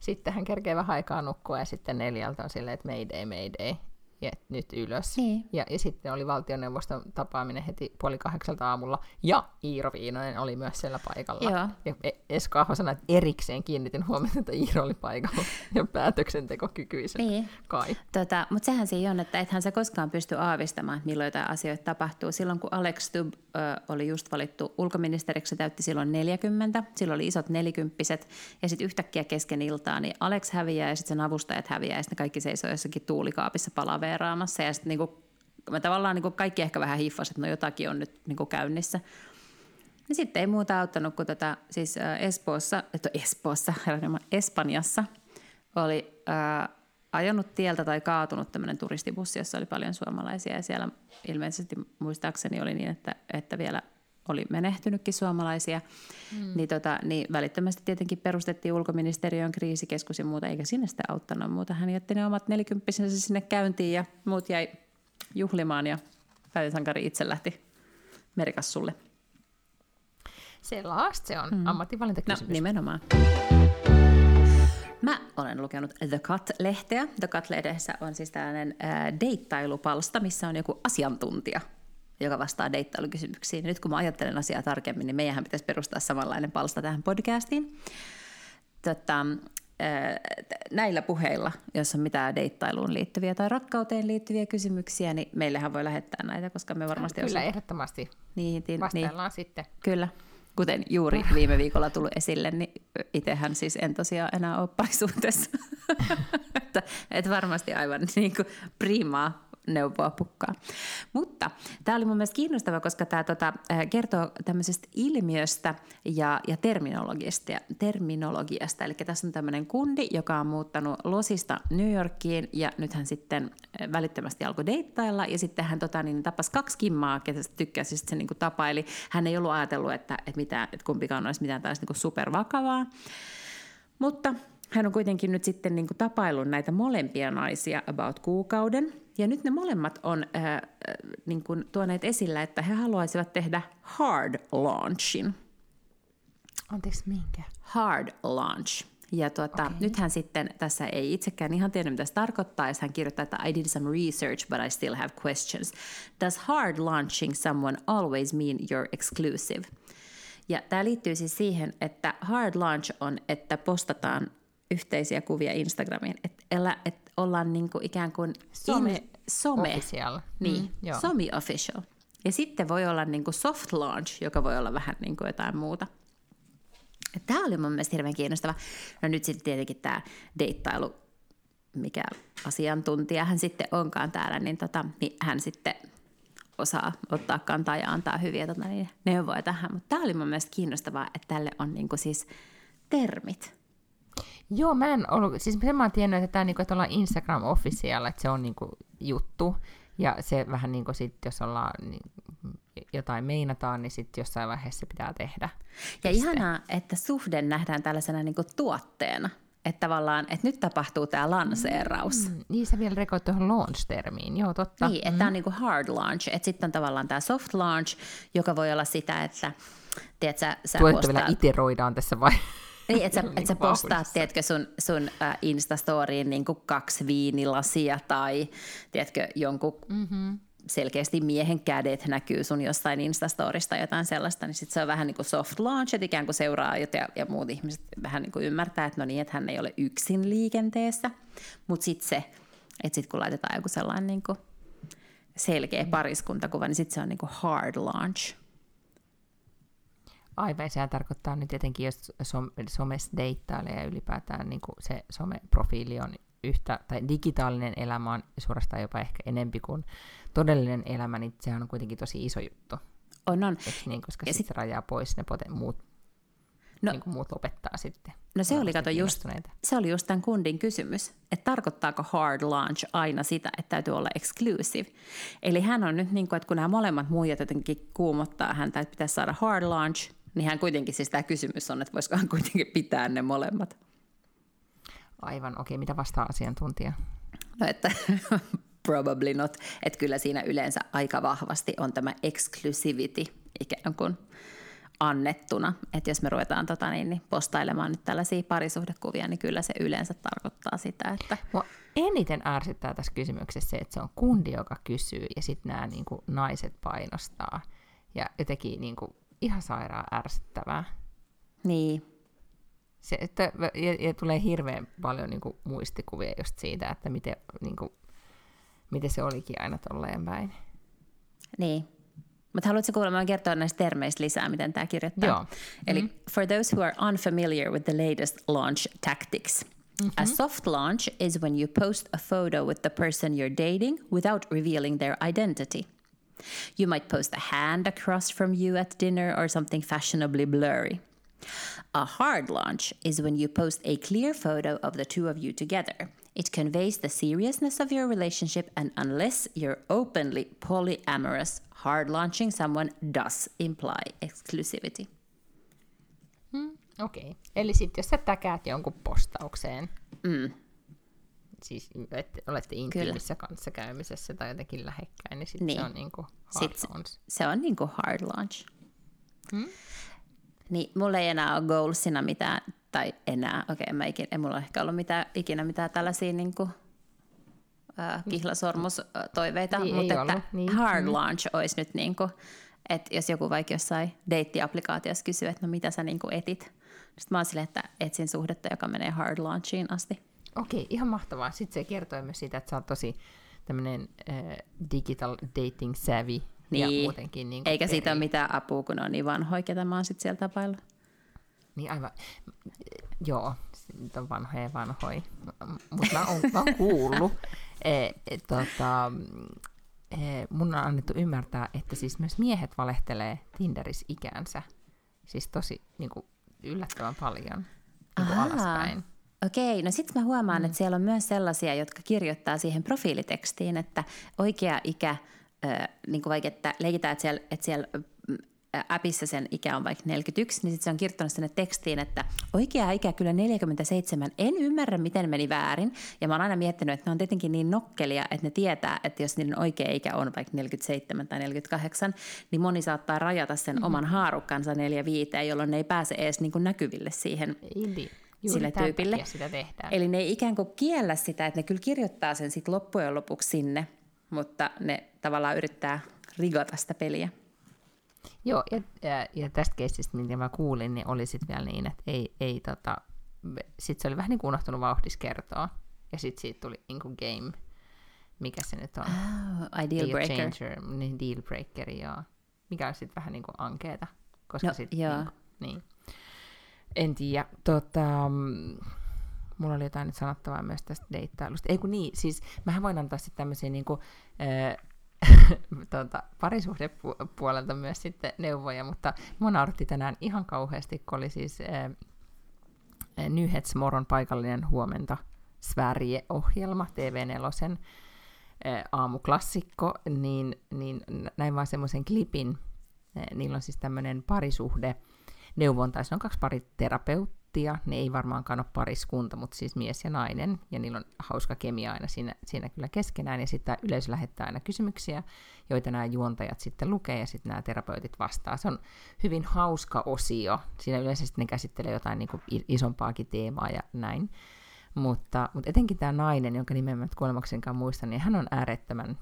sitten hän kerkee vähän aikaa nukkua ja sitten neljältä on silleen, että mayday, mayday ja nyt ylös. Niin. Ja, ja sitten oli valtioneuvoston tapaaminen heti puoli kahdeksalta aamulla, ja Iiro Viinonen oli myös siellä paikalla. Joo. Ja e- Esko Aho sanoi, että erikseen kiinnitin huomiota, että Iiro oli paikalla <laughs> ja päätöksentekokykyisen niin. kai. Tota, Mutta sehän se on, että ethän se koskaan pysty aavistamaan, että milloin jotain asioita tapahtuu. Silloin kun Alex Stubb ö, oli just valittu ulkoministeriksi, se täytti silloin 40, silloin oli isot nelikymppiset, ja sitten yhtäkkiä kesken iltaa, niin Alex häviää ja sitten sen avustajat häviää, ja sitten kaikki seisoo jossakin tuulikaapissa palavee poseeraamassa ja sitten niinku mä tavallaan niin kuin kaikki ehkä vähän hiffasivat, että no jotakin on nyt niin kuin käynnissä. Niin sitten ei muuta auttanut kuin tätä, siis Espoossa, että Espoossa, <laughs> Espanjassa oli ää, ajanut tieltä tai kaatunut tämmöinen turistibussi, jossa oli paljon suomalaisia ja siellä ilmeisesti muistaakseni oli niin, että, että vielä oli menehtynytkin suomalaisia, mm. niin, tota, niin välittömästi tietenkin perustettiin ulkoministeriön kriisikeskus ja muuta, eikä sinne sitä auttanut muuta. Hän jätti ne omat nelikymppisensä sinne käyntiin ja muut jäi juhlimaan ja päiväsankari itse lähti merikassulle. Sellaista se on, mm. ammattivalintakysymys. No, nimenomaan. Mä olen lukenut The Cut-lehteä. The Cut-lehdessä on siis tällainen äh, deittailupalsta, missä on joku asiantuntija, joka vastaa deittailukysymyksiin. Nyt kun mä ajattelen asiaa tarkemmin, niin meidän pitäisi perustaa samanlainen palsta tähän podcastiin. Tota, näillä puheilla, jos on mitään deittailuun liittyviä tai rakkauteen liittyviä kysymyksiä, niin meillähän voi lähettää näitä, koska me varmasti... Kyllä, osa... ehdottomasti. Niin, niin, Vastaillaan niin, sitten. Kyllä kuten juuri viime viikolla tullut esille, niin itsehän siis en tosiaan enää ole parisuhteessa. <laughs> että, et varmasti aivan niin kuin primaa neuvoa pukkaa. Mutta tämä oli mun mielestä kiinnostava, koska tämä tota, kertoo tämmöisestä ilmiöstä ja, ja terminologiasta, terminologiasta. Eli tässä on tämmöinen kundi, joka on muuttanut Losista New Yorkiin ja nyt hän sitten välittömästi alkoi deittailla ja sitten hän tota, niin, tapasi kaksi kimmaa, ketä tykkäsi, sitten se niin kuin tapaili. Hän ei ollut ajatellut, että, että, mitä, että kumpikaan olisi mitään tällaista niin supervakavaa. Mutta hän on kuitenkin nyt sitten niin kuin tapaillut näitä molempia naisia about kuukauden. Ja nyt ne molemmat on äh, niin kuin tuoneet esillä, että he haluaisivat tehdä hard launchin. Anteeksi, minkä? Hard launch. Ja tuota, okay. nythän sitten tässä ei itsekään ihan tiedä, mitä se tarkoittaa, jos hän kirjoittaa, että I did some research, but I still have questions. Does hard launching someone always mean you're exclusive? Ja tämä liittyy siis siihen, että hard launch on, että postataan yhteisiä kuvia Instagramiin. Että et ollaan niinku ikään kuin some, in, some official. Niin, mm, somi official. Ja sitten voi olla niinku soft launch, joka voi olla vähän niinku jotain muuta. Tämä oli mun mielestä hirveän kiinnostava. No nyt sitten tietenkin tämä deittailu, mikä asiantuntija hän sitten onkaan täällä, niin, tota, niin hän sitten osaa ottaa kantaa ja antaa hyviä tota, niin neuvoja tähän. Mutta tämä oli mun mielestä kiinnostavaa, että tälle on niinku siis termit. Joo, mä en ollut, siis sen mä oon tiennyt, että, tämä, niin kuin, että ollaan Instagram official, että se on niin kuin, juttu. Ja se vähän niin kuin sit, jos ollaan niin, jotain meinataan, niin sitten jossain vaiheessa se pitää tehdä. Ja Piste. ihanaa, että suhde nähdään tällaisena niin kuin tuotteena. Että tavallaan, että nyt tapahtuu tämä lanseeraus. Mm, niin sä vielä rekoit tuohon launch-termiin, joo totta. Niin, että mm. tämä on niin kuin hard launch, että sitten on tavallaan tämä soft launch, joka voi olla sitä, että tiedät, sä, sä postaat... vielä iteroidaan tässä vai? Niin, että sä, et sä postaat, tiedätkö, sun, sun äh, Instastoriin niin kaksi viinilasia tai, tiedätkö, jonkun mm-hmm. selkeästi miehen kädet näkyy sun jostain Instastorista jotain sellaista, niin sit se on vähän niin kuin soft launch, että ikään kuin seuraajat ja, ja muut ihmiset vähän niin kuin ymmärtää, että no niin, että hän ei ole yksin liikenteessä, mutta sitten se, että sitten kun laitetaan joku sellainen niin kuin selkeä pariskuntakuva, niin sitten se on niin kuin hard launch. Aivan, sehän tarkoittaa nyt tietenkin, jos som, somessa deittailee ja ylipäätään niin kuin se someprofiili on yhtä, tai digitaalinen elämä on suorastaan jopa ehkä enempi kuin todellinen elämä, niin sehän on kuitenkin tosi iso juttu. On, on. Et niin, koska sitten sit... se rajaa pois ne poten, muut, no, niin kuin muut lopettaa sitten. No se oli, kato, just, se oli just tämän kundin kysymys, että tarkoittaako hard launch aina sitä, että täytyy olla exclusive. Eli hän on nyt niin kuin, että kun nämä molemmat muijat jotenkin kuumottaa häntä, että pitäisi saada hard launch, niin hän kuitenkin, siis tämä kysymys on, että voisiko hän kuitenkin pitää ne molemmat. Aivan, okei. Okay. Mitä vastaa asiantuntija? No, että <laughs> probably not. Että kyllä siinä yleensä aika vahvasti on tämä exclusivity ikään kuin annettuna. Että jos me ruvetaan tota, niin, niin postailemaan nyt tällaisia parisuhdekuvia, niin kyllä se yleensä tarkoittaa sitä, että... Mua eniten ärsyttää tässä kysymyksessä se, että se on kundi, joka kysyy, ja sitten nämä niin kuin, naiset painostaa. Ja jotenkin niin kuin, ihan sairaan ärsyttävää. Niin. Se, että, ja, ja tulee hirveän paljon niin kuin, muistikuvia just siitä, että miten, niin kuin, miten se olikin aina tolleen päin. Niin. Mutta haluatko kuulemaan kertoa näistä termeistä lisää, miten tämä kirjoittaa? Joo. Eli mm. for those who are unfamiliar with the latest launch tactics, A soft launch is when you post a photo with the person you're dating without revealing their identity. You might post a hand across from you at dinner or something fashionably blurry. A hard launch is when you post a clear photo of the two of you together. It conveys the seriousness of your relationship, and unless you're openly polyamorous, hard launching someone does imply exclusivity. Okei. Okay. Eli sitten jos sä täkäät jonkun postaukseen, Mm. Siis että olette intiimissä kanssakäymisessä tai jotenkin lähekkäin, niin sitten Niin. se on niinku hard Sit launch. Se on niinku hard launch. Hmm? Niin mulla ei enää ole goalsina mitään, tai enää, okei, okay, mä ikinä, ei mulla ehkä ollut mitään, ikinä mitään tällaisia niinku, äh, kihlasormustoiveita, Niin, mutta että ollut, niin. hard launch olisi nyt niinku, että jos joku vaikka jossain deittiapplikaatiossa kysyy, että no mitä sä niinku etit, sitten mä oon silleen, että etsin suhdetta, joka menee hard launchiin asti. Okei, ihan mahtavaa. Sitten se kertoo myös siitä, että sä oot tosi tämmöinen äh, digital dating savvy ja Niin. muutenkin. Niin Eikä siitä ole mitään apua, kun on niin vanhoja, ketä mä oon sitten siellä tapailla. Niin aivan, joo, siitä on vanhoja ja vanhoja, mutta mä oon, mä oon kuullut, <laughs> e, tota, e, mun on annettu ymmärtää, että siis myös miehet valehtelee Tinderissä ikänsä, siis tosi niin kuin, yllättävän paljon niin kuin alaspäin. Okei, no sitten mä huomaan, mm. että siellä on myös sellaisia, jotka kirjoittaa siihen profiilitekstiin, että oikea ikä, äh, niin kuin vaikka että leikitään, että siellä, että siellä mm, appissa sen ikä on vaikka 41, niin sitten se on kirjoittanut sinne tekstiin, että oikea ikä kyllä 47, en ymmärrä miten meni väärin. Ja mä oon aina miettinyt, että ne on tietenkin niin nokkelia, että ne tietää, että jos niiden oikea ikä on vaikka 47 tai 48, niin moni saattaa rajata sen mm-hmm. oman haarukkansa 45, jolloin ne ei pääse edes niin kuin näkyville siihen Eli juuri sille tyypille. sitä tehdään. Eli ne ei ikään kuin kiellä sitä, että ne kyllä kirjoittaa sen sit loppujen lopuksi sinne, mutta ne tavallaan yrittää rigata sitä peliä. Joo, ja, ja, ja tästä keissistä, minkä mä kuulin, niin oli sitten vielä niin, että ei, ei tota, sit se oli vähän niin kuin unohtunut vauhdis kertoa, ja sitten siitä tuli niin kuin game, mikä se nyt on? Oh, ideal Deal breaker. changer, niin deal breaker, joo. Mikä on sitten vähän niin kuin ankeeta, koska No, sit, joo. niin, niin. En tiedä, tota, mm, mulla oli jotain nyt sanottavaa myös tästä deittailusta. Ei kun niin, siis mähän voin antaa sitten tämmöisiä niin kuin, äh, <laughs> tota, parisuhdepuolelta myös sitten neuvoja, mutta mua nauratti tänään ihan kauheasti, kun oli siis äh, Nyhetsmoron paikallinen huomenta Sverige-ohjelma, TV4 äh, aamuklassikko, niin, niin näin vaan semmoisen klipin. Niillä on siis tämmöinen parisuhde neuvonta, se on kaksi pariterapeuttia, ne ei varmaankaan ole pariskunta, mutta siis mies ja nainen, ja niillä on hauska kemia aina siinä, siinä kyllä keskenään, ja sitten yleisö lähettää aina kysymyksiä, joita nämä juontajat sitten lukee, ja sitten nämä terapeutit vastaa. Se on hyvin hauska osio, siinä yleensä sitten ne käsittelee jotain niin kuin isompaakin teemaa ja näin, mutta, mutta etenkin tämä nainen, jonka nimen mä kuolemaksenkaan muistan, niin hän on äärettömän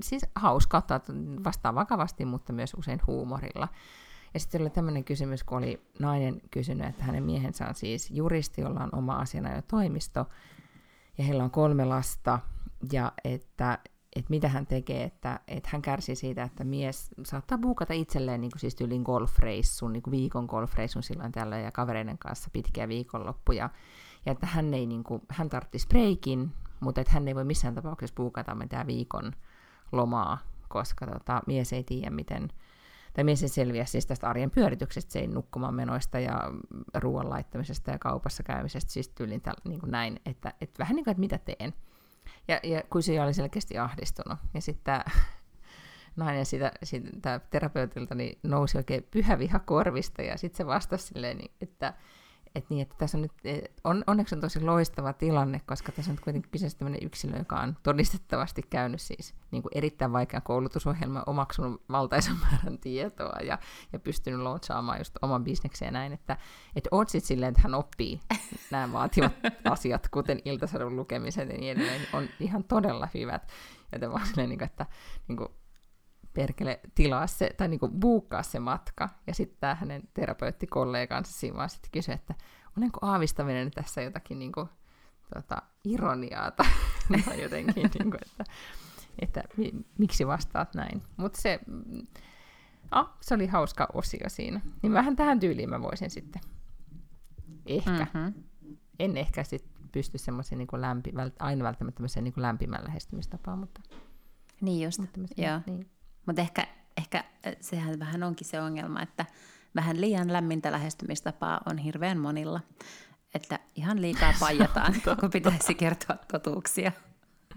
siis hauska ottaa vastaan vakavasti, mutta myös usein huumorilla. Ja sitten oli tämmöinen kysymys, kun oli nainen kysynyt, että hänen miehensä on siis juristi, jolla on oma asianajotoimisto, ja heillä on kolme lasta, ja että, että mitä hän tekee, että, että hän kärsii siitä, että mies saattaa buukata itselleen niin kuin siis tyylin golfreissun, niin kuin viikon golfreissun silloin tällä ja kavereiden kanssa pitkiä viikonloppuja, ja että hän, ei, niin kuin, hän tarttisi breikin, mutta että hän ei voi missään tapauksessa buukata mitään viikon lomaa, koska tota, mies ei tiedä, miten, tai mies ei selviä siis tästä arjen pyörityksestä, se ei nukkumaan menoista ja ruoan laittamisesta ja kaupassa käymisestä, siis tyylin täl, niin kuin näin, että, että vähän niin kuin, että mitä teen. Ja, ja kun se oli selkeästi ahdistunut, ja sitten <laughs> nainen siitä, siitä terapeutilta niin nousi oikein pyhä viha korvista, ja sitten se vastasi silleen, niin, että et niin, että tässä on nyt, on, onneksi on tosi loistava tilanne, koska tässä on kuitenkin kyseessä tämmöinen yksilö, joka on todistettavasti käynyt siis niin kuin erittäin vaikean koulutusohjelman, omaksunut valtaisan määrän tietoa ja, ja pystynyt launchámaan just oman bisnekseen näin, että, että oot sitten silleen, että hän oppii nämä vaativat <laughs> asiat, kuten iltasadun lukemisen ja niin edelleen, on ihan todella hyvät. Joten vaan silleen, niin kuin, että niin kuin, perkele tilaa se, tai niinku buukkaa se matka. Ja sitten tämä hänen terapeuttikollegansa siinä vaan sitten kysyi, että olenko aavistaminen tässä jotakin niinku, tota, ironiaa tai, tai <laughs> jotenkin, <laughs> niinku, että, että mi, miksi vastaat näin. Mutta se, ah, se oli hauska osio siinä. Niin vähän tähän tyyliin mä voisin sitten ehkä, mm-hmm. en ehkä sitten pysty semmoiseen niin lämpi, aina välttämättä niin lämpimään lähestymistapaan, mutta... Niin just, mutta joo. Niin. Mutta ehkä, ehkä sehän vähän onkin se ongelma, että vähän liian lämmintä lähestymistapaa on hirveän monilla. Että ihan liikaa <laughs> paijataan, kun pitäisi kertoa totuuksia.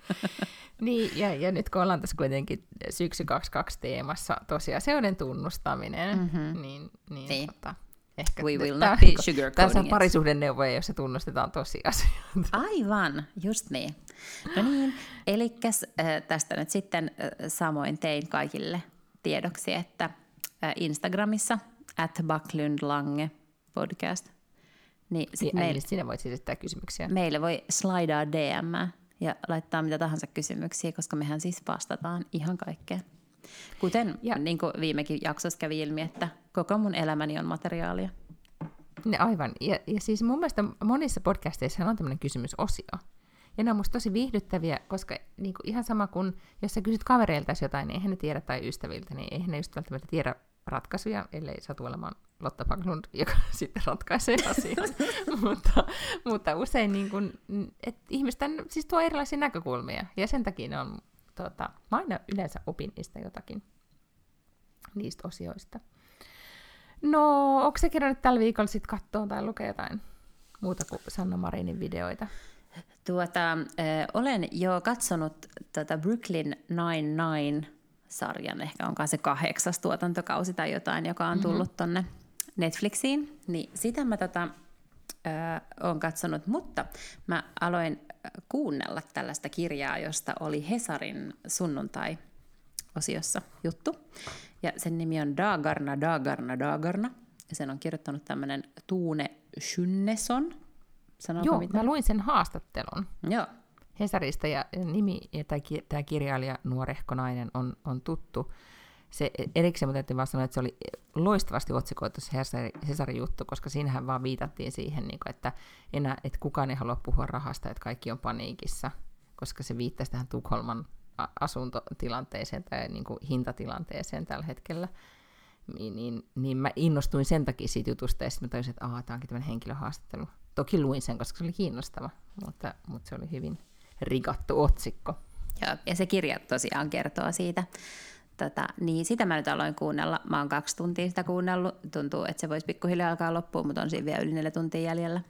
<laughs> Niin, ja, ja nyt kun ollaan tässä kuitenkin syksy 22 teemassa tosiasioiden tunnustaminen, mm-hmm. niin, niin, niin. Tota, ehkä We will not be sugarcoating Tässä on parisuhden neuvoja, jossa tunnustetaan tosiasioita. Aivan, just niin. No niin, eli tästä nyt sitten samoin tein kaikille tiedoksi, että Instagramissa at Backlund Lange podcast. Niin, sit niin, meille, sinä voit esittää kysymyksiä. Meille voi slidaa DM ja laittaa mitä tahansa kysymyksiä, koska mehän siis vastataan ihan kaikkeen. Kuten ja. niin kuin viimekin jaksossa kävi ilmi, että koko mun elämäni on materiaalia. Ne aivan. Ja, ja siis mun mielestä monissa podcasteissa on tämmöinen kysymysosio. Ja ne on musta tosi viihdyttäviä, koska niin kuin ihan sama kuin, jos sä kysyt kavereilta jotain, niin eihän ne tiedä, tai ystäviltä, niin eihän ne just välttämättä tiedä ratkaisuja, ellei satu olemaan Lotta Paglund, joka <laughs> sitten ratkaisee asian. <laughs> mutta, mutta usein niin kun, et ihmisten siis tuo erilaisia näkökulmia, ja sen takia ne on, tota, mä aina yleensä opin niistä jotakin, niistä osioista. No, onko se kerran tällä viikolla sitten katsoa tai lukea jotain muuta kuin Sanna Marinin videoita? Tuota, äh, olen jo katsonut tätä Brooklyn Nine-Nine sarjan, ehkä onkaan se kahdeksas tuotantokausi tai jotain, joka on tullut mm-hmm. tonne Netflixiin, niin sitä mä tota, äh, olen katsonut, mutta mä aloin kuunnella tällaista kirjaa, josta oli Hesarin sunnuntai-osiossa juttu. Ja sen nimi on Dagarna, Dagarna, Dagarna. Ja sen on kirjoittanut tämmöinen Tuune Schynneson. Sanooko Joo, mitä? mä luin sen haastattelun. Joo. Hesarista ja nimi, ja tämä kirjailija, nuorehko nainen, on, on tuttu se erikseen, mutta vaan sanoa, että se oli loistavasti otsikoitu se Hesarin juttu, koska siinähän vaan viitattiin siihen, niin kuin, että, enää, että kukaan ei halua puhua rahasta, että kaikki on paniikissa, koska se viittasi tähän Tukholman asuntotilanteeseen tai niin kuin hintatilanteeseen tällä hetkellä. Niin, niin, niin mä innostuin sen takia siitä jutusta, ja sitten mä tajusin, että tämä onkin tämmöinen henkilöhaastattelu. Toki luin sen, koska se oli kiinnostava, mutta, mutta se oli hyvin rigattu otsikko. Joo, ja se kirja tosiaan kertoo siitä Tota, niin sitä mä nyt aloin kuunnella. Mä oon kaksi tuntia sitä kuunnellut. Tuntuu, että se voisi pikkuhiljaa alkaa loppuun, mutta on siinä vielä yli neljä tuntia jäljellä.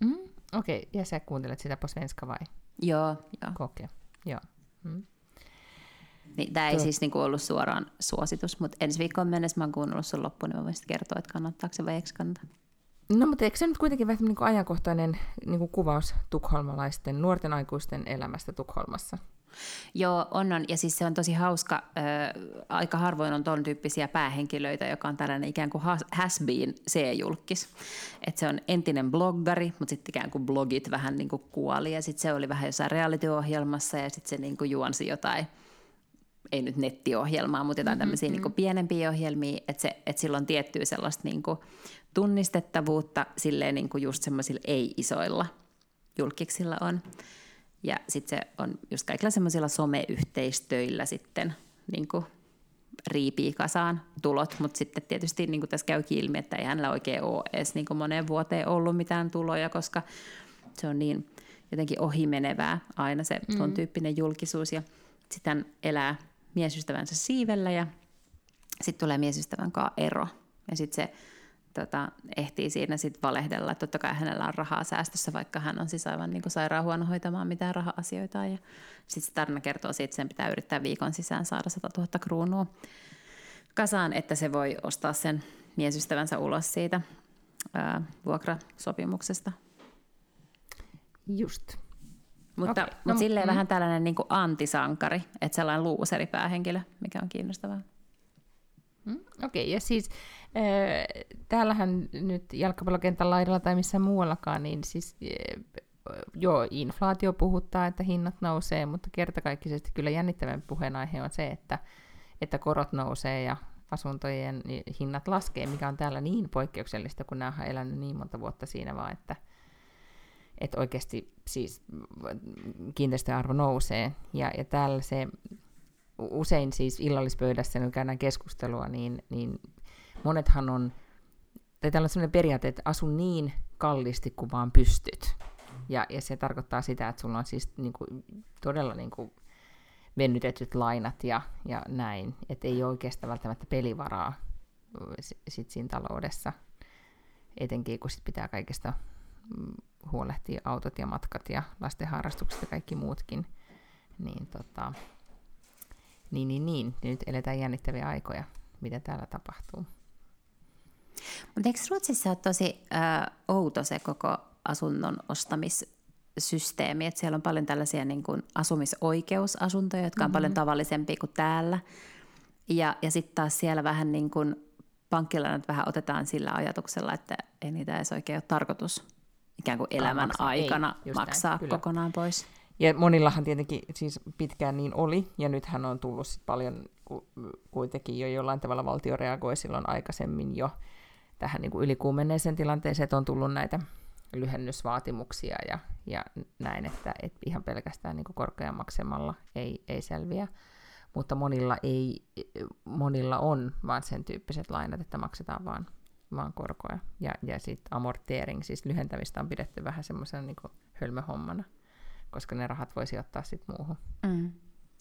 Mm, Okei, okay. ja sä kuuntelet sitä på svenska vai? Joo, joo. Okay. joo. Mm. Niin, tämä ei Tuo. siis niinku ollut suoraan suositus, mutta ensi viikkoon mennessä mä oon kuunnellut sun loppuun, niin mä voisin kertoa, että kannattaako se vai eikö kannata. No mutta eikö se nyt kuitenkin vähän niin kuin ajankohtainen niin kuin kuvaus tukholmalaisten nuorten aikuisten elämästä Tukholmassa? Joo, on, on. Ja siis se on tosi hauska. Äh, aika harvoin on ton tyyppisiä päähenkilöitä, joka on tällainen ikään kuin has been C-julkis. Että se on entinen bloggari, mutta sitten ikään kuin blogit vähän niin kuin kuoli. Ja sitten se oli vähän jossain reality-ohjelmassa ja sitten se niin kuin juonsi jotain ei nyt nettiohjelmaa, mutta jotain mm-hmm. tämmöisiä niin pienempiä ohjelmia, että, se, että sillä on tiettyä sellaista niin kuin tunnistettavuutta silleen niin kuin just semmoisilla ei-isoilla julkiksilla on. Ja sitten se on just kaikilla semmoisilla someyhteistöillä sitten niin kuin riipii kasaan tulot, mutta sitten tietysti niin kuin tässä käy ilmi, että ei hänellä oikein ole edes niin kuin moneen vuoteen ollut mitään tuloja, koska se on niin jotenkin ohimenevää aina se tuon mm. tyyppinen julkisuus. Ja sitten hän elää miesystävänsä siivellä ja sitten tulee miesystävän kanssa ero. Ja sitten se tota, ehtii siinä sitten valehdella, että totta kai hänellä on rahaa säästössä, vaikka hän on siis aivan niin sairaan huono hoitamaan mitään raha-asioita. Ja sitten se tarina kertoo siitä, että sen pitää yrittää viikon sisään saada 100 000 kruunua kasaan, että se voi ostaa sen miesystävänsä ulos siitä ää, vuokrasopimuksesta. Just. Mutta, okay. mutta no, silleen mm. vähän tällainen niin kuin antisankari, että sellainen luuseripäähenkilö, mikä on kiinnostavaa. Mm, Okei, okay, ja siis äh, täällähän nyt jalkapallokentän laidalla tai missä muuallakaan, niin siis äh, joo, inflaatio puhuttaa, että hinnat nousee, mutta kertakaikkisesti kyllä jännittävän puheenaihe on se, että, että korot nousee ja asuntojen hinnat laskee, mikä on täällä niin poikkeuksellista, kun nämä on elänyt niin monta vuotta siinä vaan, että, että oikeasti siis kiinteistöarvo nousee. Ja, ja täällä se usein siis illallispöydässä, kun käydään keskustelua, niin, niin monethan on, tai täällä on sellainen periaate, että asu niin kallisti kuin vaan pystyt. Ja, ja se tarkoittaa sitä, että sulla on siis niin kuin, todella niin kuin, venytetyt lainat ja, ja näin. Että ei ole oikeastaan välttämättä pelivaraa sit siinä taloudessa. Etenkin kun sit pitää kaikesta mm, huolehtia autot ja matkat ja lasten harrastukset ja kaikki muutkin. Niin, tota, niin, niin, niin. Nyt eletään jännittäviä aikoja, mitä täällä tapahtuu. Mutta eikö Ruotsissa ole tosi äh, outo se koko asunnon ostamissysteemi, että siellä on paljon tällaisia niin kuin asumisoikeusasuntoja, jotka on mm-hmm. paljon tavallisempia kuin täällä. Ja, ja sitten taas siellä vähän niin kuin pankkilainat vähän otetaan sillä ajatuksella, että ei niitä edes oikein ole tarkoitus ikään kuin elämän maksaa. aikana ei, maksaa näin, kokonaan pois. Ja monillahan tietenkin siis pitkään niin oli, ja nythän on tullut sit paljon kuitenkin jo jollain tavalla valtio reagoi silloin aikaisemmin jo tähän niin kuin ylikuumenneeseen tilanteeseen, että on tullut näitä lyhennysvaatimuksia ja, ja näin, että et ihan pelkästään niin korkean maksemalla ei, ei selviä. Mutta monilla, ei, monilla on vaan sen tyyppiset lainat, että maksetaan vaan, vaan korkoja. Ja, ja sitten amorteering, siis lyhentämistä on pidetty vähän semmoisen niin hölmöhommana, koska ne rahat voisi ottaa sitten muuhun. Mm.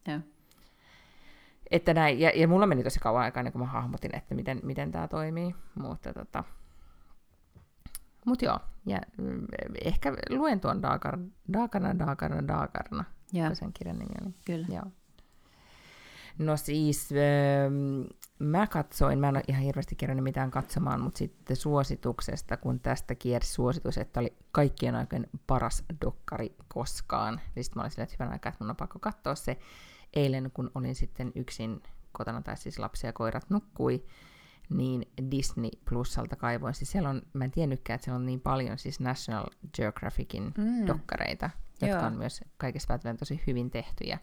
Yeah. Että näin, ja, ja mulla meni tosi kauan aikaa, niin kun mä hahmotin, että miten, miten tämä toimii, mutta tota, mut joo, ja mm, ehkä luen tuon Daakar, Daakarna, Daakarna, Daakarna, ja. sen kirjan nimi oli. Kyllä. Joo. No siis, äh, mä katsoin, mä en ole ihan hirveästi kerännyt mitään katsomaan, mutta sitten suosituksesta, kun tästä kiersi suositus, että oli kaikkien aikojen paras dokkari koskaan, niin sitten mä olin silleen, että hyvän aikaa, että mun on pakko katsoa se, eilen, kun olin sitten yksin kotona, tai siis lapsia ja koirat nukkui, niin Disney Plusalta kaivoin. Siis siellä on, mä en tiennytkään, että siellä on niin paljon siis National Geographicin mm. dokkareita, jotka Joo. on myös kaikista päätellen tosi hyvin tehtyjä.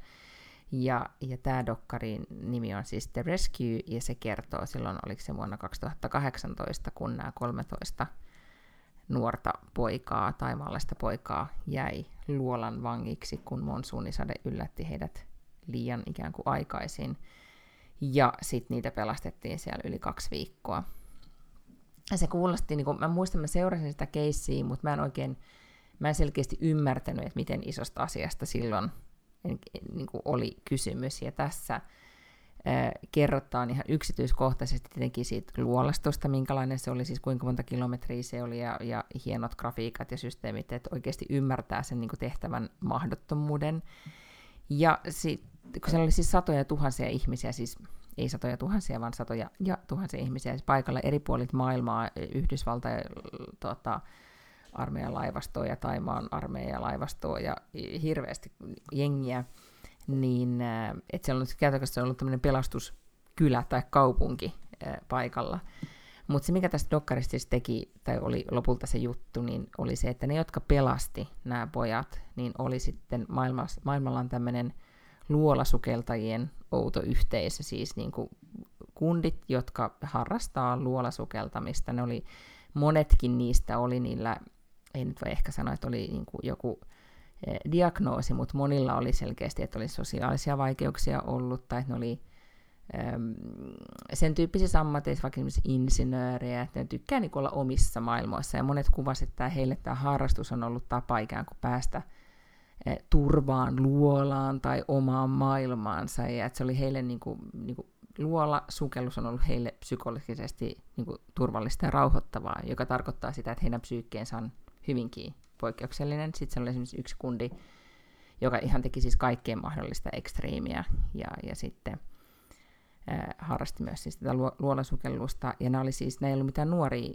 Ja, ja tämä dokkarin nimi on siis The Rescue, ja se kertoo silloin, oliko se vuonna 2018, kun nämä 13 nuorta poikaa, taimaalaista poikaa, jäi luolan vangiksi, kun monsuunisade yllätti heidät liian ikään kuin aikaisin. Ja sitten niitä pelastettiin siellä yli kaksi viikkoa. Ja se kuulosti, niin kun, mä muistan, mä seurasin sitä keissiä, mutta mä en oikein, mä en selkeästi ymmärtänyt, että miten isosta asiasta silloin niin kuin oli kysymys. Ja tässä ää, kerrotaan ihan yksityiskohtaisesti tietenkin siitä luolastosta, minkälainen se oli, siis kuinka monta kilometriä se oli, ja, ja hienot grafiikat ja systeemit, että oikeasti ymmärtää sen niin kuin tehtävän mahdottomuuden. Ja sitten kun siellä oli siis satoja tuhansia ihmisiä, siis ei satoja tuhansia, vaan satoja ja tuhansia ihmisiä siis paikalla eri puolit maailmaa, Yhdysvaltain tota, armeijan laivastoa ja Taimaan armeijan laivastoa ja hirveästi jengiä, niin että siellä on käytännössä ollut tämmöinen pelastuskylä tai kaupunki paikalla. Mutta se, mikä tästä dokkarista siis teki, tai oli lopulta se juttu, niin oli se, että ne, jotka pelasti nämä pojat, niin oli sitten maailmassa, maailmalla on tämmöinen luolasukeltajien outo yhteisö, siis niin kuin kundit, jotka harrastaa luolasukeltamista. Ne oli, monetkin niistä oli niillä, ei nyt voi ehkä sanoa, että oli niin kuin joku eh, diagnoosi, mutta monilla oli selkeästi, että oli sosiaalisia vaikeuksia ollut, tai että ne oli äm, sen tyyppisissä ammateissa, vaikka esimerkiksi insinöörejä, että ne tykkää niin olla omissa maailmoissa, ja monet kuvasivat, että heille tämä harrastus on ollut tapa ikään kuin päästä – Eh, turvaan luolaan tai omaan maailmaansa. Ja että se oli heille niin kuin, niin kuin luola, sukellus on ollut heille psykologisesti niin kuin, turvallista ja rauhoittavaa, joka tarkoittaa sitä, että heidän psyykkeensä on hyvinkin poikkeuksellinen. Sitten se oli esimerkiksi yksi kundi, joka ihan teki siis kaikkeen mahdollista ekstriimiä ja, ja sitten äh, harrasti myös siis tätä luolasukellusta. Ja nämä oli siis, nämä ei ollut mitään nuoria,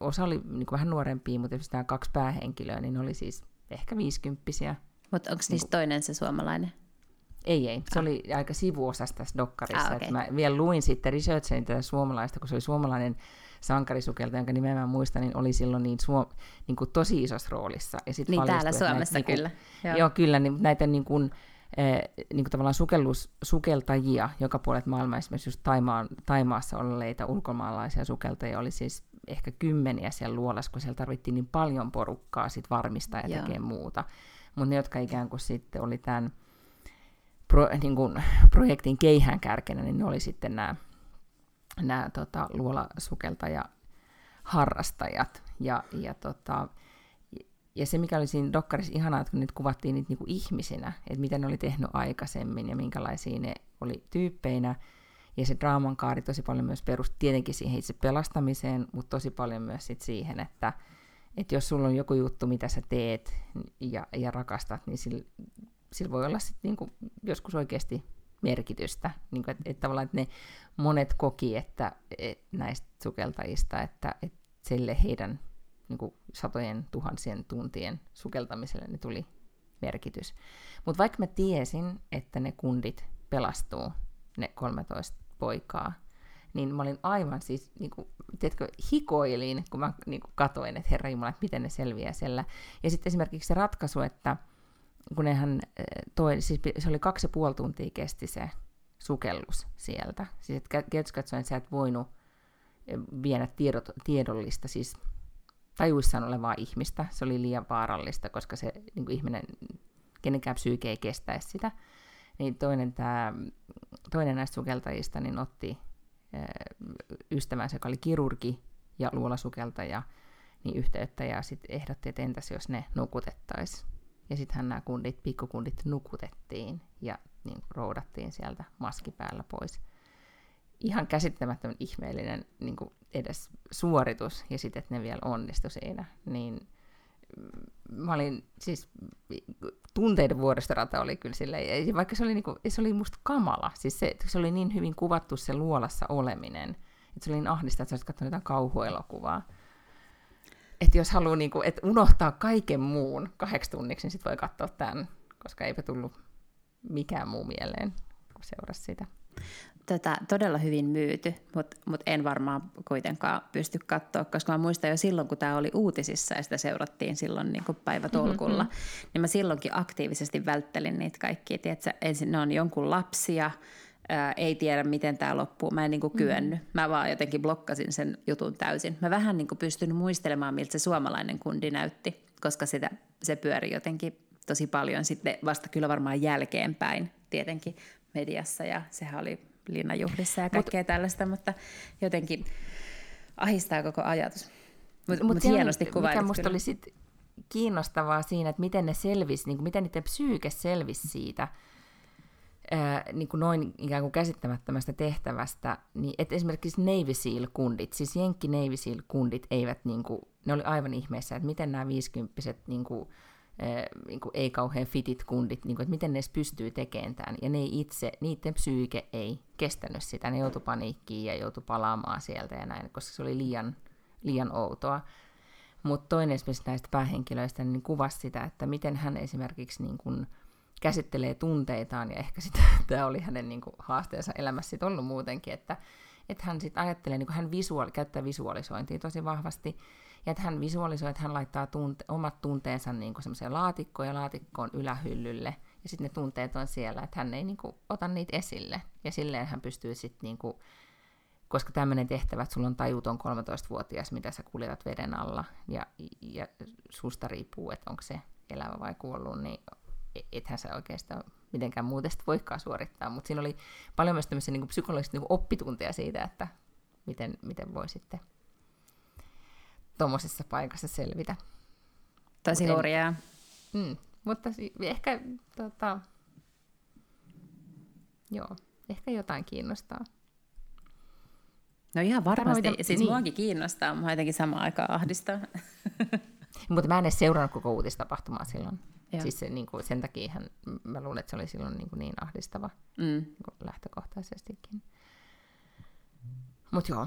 osa oli niin vähän nuorempia, mutta jos tämä kaksi päähenkilöä, niin ne oli siis ehkä viisikymppisiä, mutta onko niistä toinen se suomalainen? Ei, ei. Se ah. oli aika sivuosassa tässä dokkarissa. Ah, okay. mä vielä luin sitten, researchasin tätä suomalaista, kun se oli suomalainen sankarisukelta, jonka nimeä mä muistan, niin oli silloin niin, suom- niin kuin tosi isossa roolissa. Ja sit niin täällä Suomessa näitä, kyllä. Niin kuin, joo. joo, kyllä. Niin näitä niin kuin, eh, niin kuin tavallaan sukellus, sukeltajia joka puolet maailmaa, esimerkiksi just Taimaan, Taimaassa olleita ulkomaalaisia sukeltajia oli siis ehkä kymmeniä siellä luolassa, kun siellä tarvittiin niin paljon porukkaa sit varmistaa ja tekee muuta mutta ne, jotka ikään kuin sitten oli tämän pro, niin kuin projektin keihään kärkenä, niin ne oli sitten nämä, nämä tota, luolasukeltaja harrastajat. Ja, ja, tota, ja se, mikä oli siinä dokkarissa ihanaa, että kun nyt kuvattiin niitä niinku ihmisinä, että mitä ne oli tehnyt aikaisemmin ja minkälaisia ne oli tyyppeinä, ja se draaman kaari tosi paljon myös perusti tietenkin siihen itse pelastamiseen, mutta tosi paljon myös sit siihen, että, että jos sulla on joku juttu, mitä sä teet ja, ja rakastat, niin sillä voi olla sit niinku joskus oikeasti merkitystä. Niinku, että et tavallaan että ne monet koki että et näistä sukeltajista, että et sille heidän niinku, satojen tuhansien tuntien sukeltamiselle ne tuli merkitys. Mutta vaikka mä tiesin, että ne kundit pelastuu, ne 13 poikaa, niin mä olin aivan siis, niin kuin, tiedätkö, hikoilin, kun mä niin kuin, katoin, että herra Jumala, että miten ne selviää siellä. Ja sitten esimerkiksi se ratkaisu, että kun nehän eh, toi, siis se oli kaksi ja puoli tuntia kesti se sukellus sieltä. Siis käytössä katsoen sä et voinut eh, viedä tiedot, tiedollista, siis tajuissaan olevaa ihmistä. Se oli liian vaarallista, koska se niin kuin ihminen, kenenkään psyyke ei kestäisi sitä. Niin toinen, tää, toinen näistä sukeltajista niin otti eh, ystävänsä, joka oli kirurgi ja luolasukeltaja, niin yhteyttä ja sitten ehdotti, että entäs jos ne nukutettaisiin. Ja sittenhän nämä kundit, pikkukundit nukutettiin ja niin roudattiin sieltä maski päällä pois. Ihan käsittämättömän ihmeellinen niin kuin edes suoritus, ja sitten, että ne vielä onnistu siinä, niin mä olin siis, tunteiden vuoristorata oli kyllä silleen, vaikka se oli, niinku, se oli musta kamala, siis se, se oli niin hyvin kuvattu se luolassa oleminen, että se oli niin ahdista, että sä olisit katsonut jotain kauhuelokuvaa. Että jos haluaa niinku, et unohtaa kaiken muun kahdeksi tunniksi, niin sit voi katsoa tämän, koska eipä tullut mikään muu mieleen, kun seurasi sitä tätä todella hyvin myyty, mutta mut en varmaan kuitenkaan pysty katsoa, koska mä muistan jo silloin, kun tämä oli uutisissa ja sitä seurattiin silloin niin kuin päivätolkulla, mm-hmm. niin mä silloinkin aktiivisesti välttelin niitä kaikkia. Tiedätkö, ensin ne on jonkun lapsia, ää, ei tiedä miten tämä loppuu, mä en niin kuin kyennyt. Mm-hmm. Mä vaan jotenkin blokkasin sen jutun täysin. Mä vähän niin kuin pystyn muistelemaan, miltä se suomalainen kundi näytti, koska sitä, se pyöri jotenkin tosi paljon sitten vasta kyllä varmaan jälkeenpäin tietenkin mediassa ja sehän oli linnajuhlissa ja kaikkea Mut, tällaista, mutta jotenkin ahistaa koko ajatus. Mutta mut, mut hienosti kuvailit Mikä musta kyllä. oli sit kiinnostavaa siinä, että miten ne selvisi, niin kuin miten niiden psyyke selvisi siitä, ää, niin kuin noin ikään kuin käsittämättömästä tehtävästä, niin että esimerkiksi Navy Seal-kundit, siis Jenkki Navy Seal-kundit eivät, niin kuin, ne oli aivan ihmeessä, että miten nämä viisikymppiset niin kuin, niin kuin ei kauhean fitit kundit, niin kuin, että miten ne edes pystyy tekemään tämän. Ja ne itse, niiden psyyke ei kestänyt sitä. Ne joutui paniikkiin ja joutui palaamaan sieltä ja näin, koska se oli liian, liian outoa. Mutta toinen esimerkiksi näistä päähenkilöistä niin kuvasi sitä, että miten hän esimerkiksi niin kuin käsittelee tunteitaan, ja ehkä sitä, <laughs> tämä oli hänen niin kuin haasteensa elämässä ollut muutenkin, että, että hän sitten ajattelee, niin kuin hän visuaali, käyttää visualisointia tosi vahvasti, ja että hän visualisoi, että hän laittaa tunte- omat tunteensa niin semmoiseen laatikkoon ja laatikkoon ylähyllylle, ja sitten ne tunteet on siellä, että hän ei niin kuin, ota niitä esille. Ja silleen hän pystyy sitten, niin kuin, koska tämmöinen tehtävä, että sulla on tajuton 13-vuotias, mitä sä kuljetat veden alla, ja, ja susta riippuu, että onko se elävä vai kuollut, niin ethän sä oikeastaan mitenkään muuten sitä voikaan suorittaa. Mutta siinä oli paljon myös tämmöisiä niin psykologisia niin oppitunteja siitä, että miten, miten voi sitten tuommoisessa paikassa selvitä. Tosi Mut hurjaa. Mm, mutta ehkä, tota, joo, ehkä jotain kiinnostaa. No ihan varmasti. Tarvita, siis niin. muakin kiinnostaa, mutta jotenkin samaan aikaan ahdistaa. <laughs> mutta mä en edes seurannut koko uutistapahtumaa silloin. Joo. Siis se, niin kuin, sen takia hän, mä luulen, että se oli silloin niin, kuin niin ahdistava mm. niin kuin lähtökohtaisestikin. Mutta joo,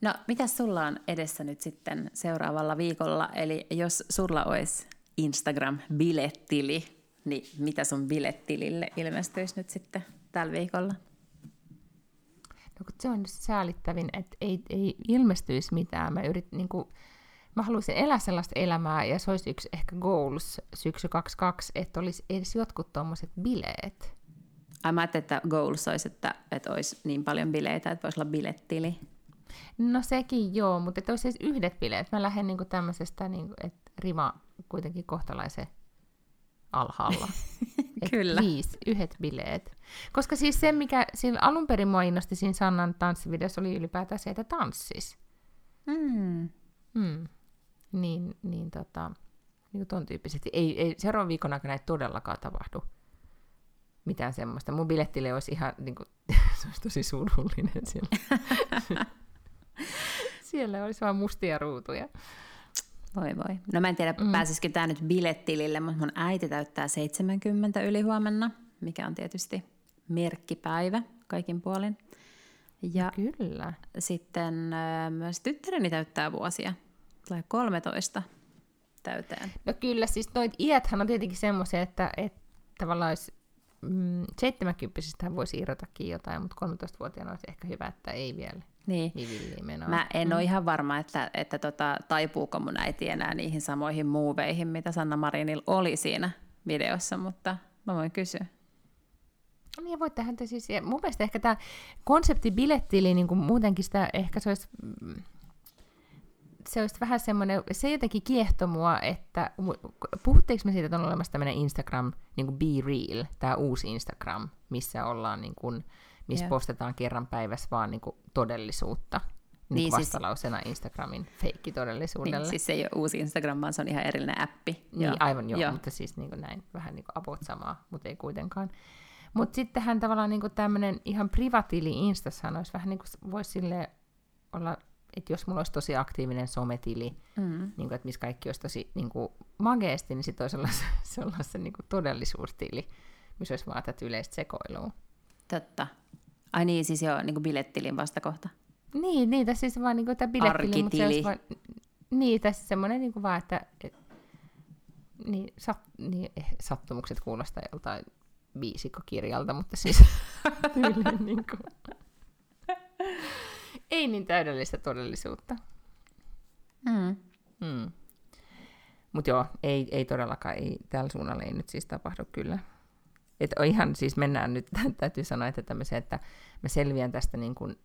No, mitä sulla on edessä nyt sitten seuraavalla viikolla? Eli jos sulla olisi Instagram-bilettili, niin mitä sun bilettilille ilmestyisi nyt sitten tällä viikolla? No, se on säälittävin, että ei, ei ilmestyisi mitään. Mä, yrit, niin kuin, mä haluaisin elää sellaista elämää, ja se olisi yksi ehkä goals syksy 22, että olisi edes jotkut tuommoiset bileet. Ai mä että goals olisi, että, että olisi niin paljon bileitä, että voisi olla bilettili. No sekin joo, mutta että olisi siis yhdet bileet. Mä lähden niinku tämmöisestä, niinku, että rima kuitenkin kohtalaisen alhaalla. <laughs> Kyllä. Viisi, yhdet bileet. Koska siis se, mikä siinä alun perin mua innosti siinä Sannan tanssivideossa, oli ylipäätään se, että tanssis. Mm. Mm. Niin, niin tota, niin ton tyyppisesti. Ei, ei seuraavan viikon aikana ei todellakaan tapahdu mitään semmoista. Mun bilettille olisi ihan, niin kuin, <laughs> se olisi tosi surullinen siellä. <laughs> siellä olisi vain mustia ruutuja. Voi voi. No mä en tiedä, mm. pääsisikö tämä nyt bilettilille, mutta mun äiti täyttää 70 yli huomenna, mikä on tietysti merkkipäivä kaikin puolin. Ja Kyllä. sitten myös tyttäreni täyttää vuosia. Tulee 13 täyteen. No kyllä, siis noit iäthän on tietenkin semmoisia, että, että tavallaan olisi mm, 70 voisi irrotakin jotain, mutta 13-vuotiaana olisi ehkä hyvä, että ei vielä niin. niin Mä en mm. ole ihan varma, että, että tota, taipuuko mun äiti enää niihin samoihin muuveihin, mitä Sanna Marinilla oli siinä videossa, mutta mä voin kysyä. No niin, voit tehdä siis. Ja mun mielestä ehkä tämä konsepti bilettili, niin kuin muutenkin sitä, ehkä se olisi, mm, se olisi vähän semmoinen, se jotenkin kiehto mua, että puhuttiinko me siitä, että on olemassa tämmöinen Instagram, niin kuin Be Real, tämä uusi Instagram, missä ollaan niin kuin, missä yeah. postataan kerran päivässä vaan niin kuin todellisuutta. Niin, niin siis- vastalausena siis, Instagramin feikkitodellisuudelle. Niin, siis se ei ole uusi Instagram, vaan se on ihan erillinen appi. Niin, joo. aivan joo, joo, mutta siis niin kuin näin, vähän niin kuin about samaa, mutta ei kuitenkaan. Mutta sittenhän tavallaan niin tämmöinen ihan privatili Instassahan olisi vähän niin kuin, voisi sille olla, että jos mulla olisi tosi aktiivinen sometili, mm. niin kuin, että missä kaikki olisi tosi niin kuin, mageesti, niin sitten olisi olla se, <laughs> se, olla se niin kuin todellisuustili, missä olisi vaan tätä yleistä sekoilua. Totta. Ai niin, siis joo, niin kuin bilettilin vastakohta. Niin, niin tässä siis vaan niin kuin tämä bilettili, mutta se vaan, niin, tässä semmoinen niin kuin vaan, että et, niin, sat, niin, eh, sattumukset kuulostaa joltain viisikkokirjalta, mutta siis <laughs> tyyliin niin kuin, ei niin täydellistä todellisuutta. Mm. Mm. Mutta joo, ei, ei todellakaan, ei, tällä suunnalla ei nyt siis tapahdu kyllä että ihan siis mennään nyt, <laughs> täytyy sanoa, että tämmöisen, että mä selviän tästä niin kuin,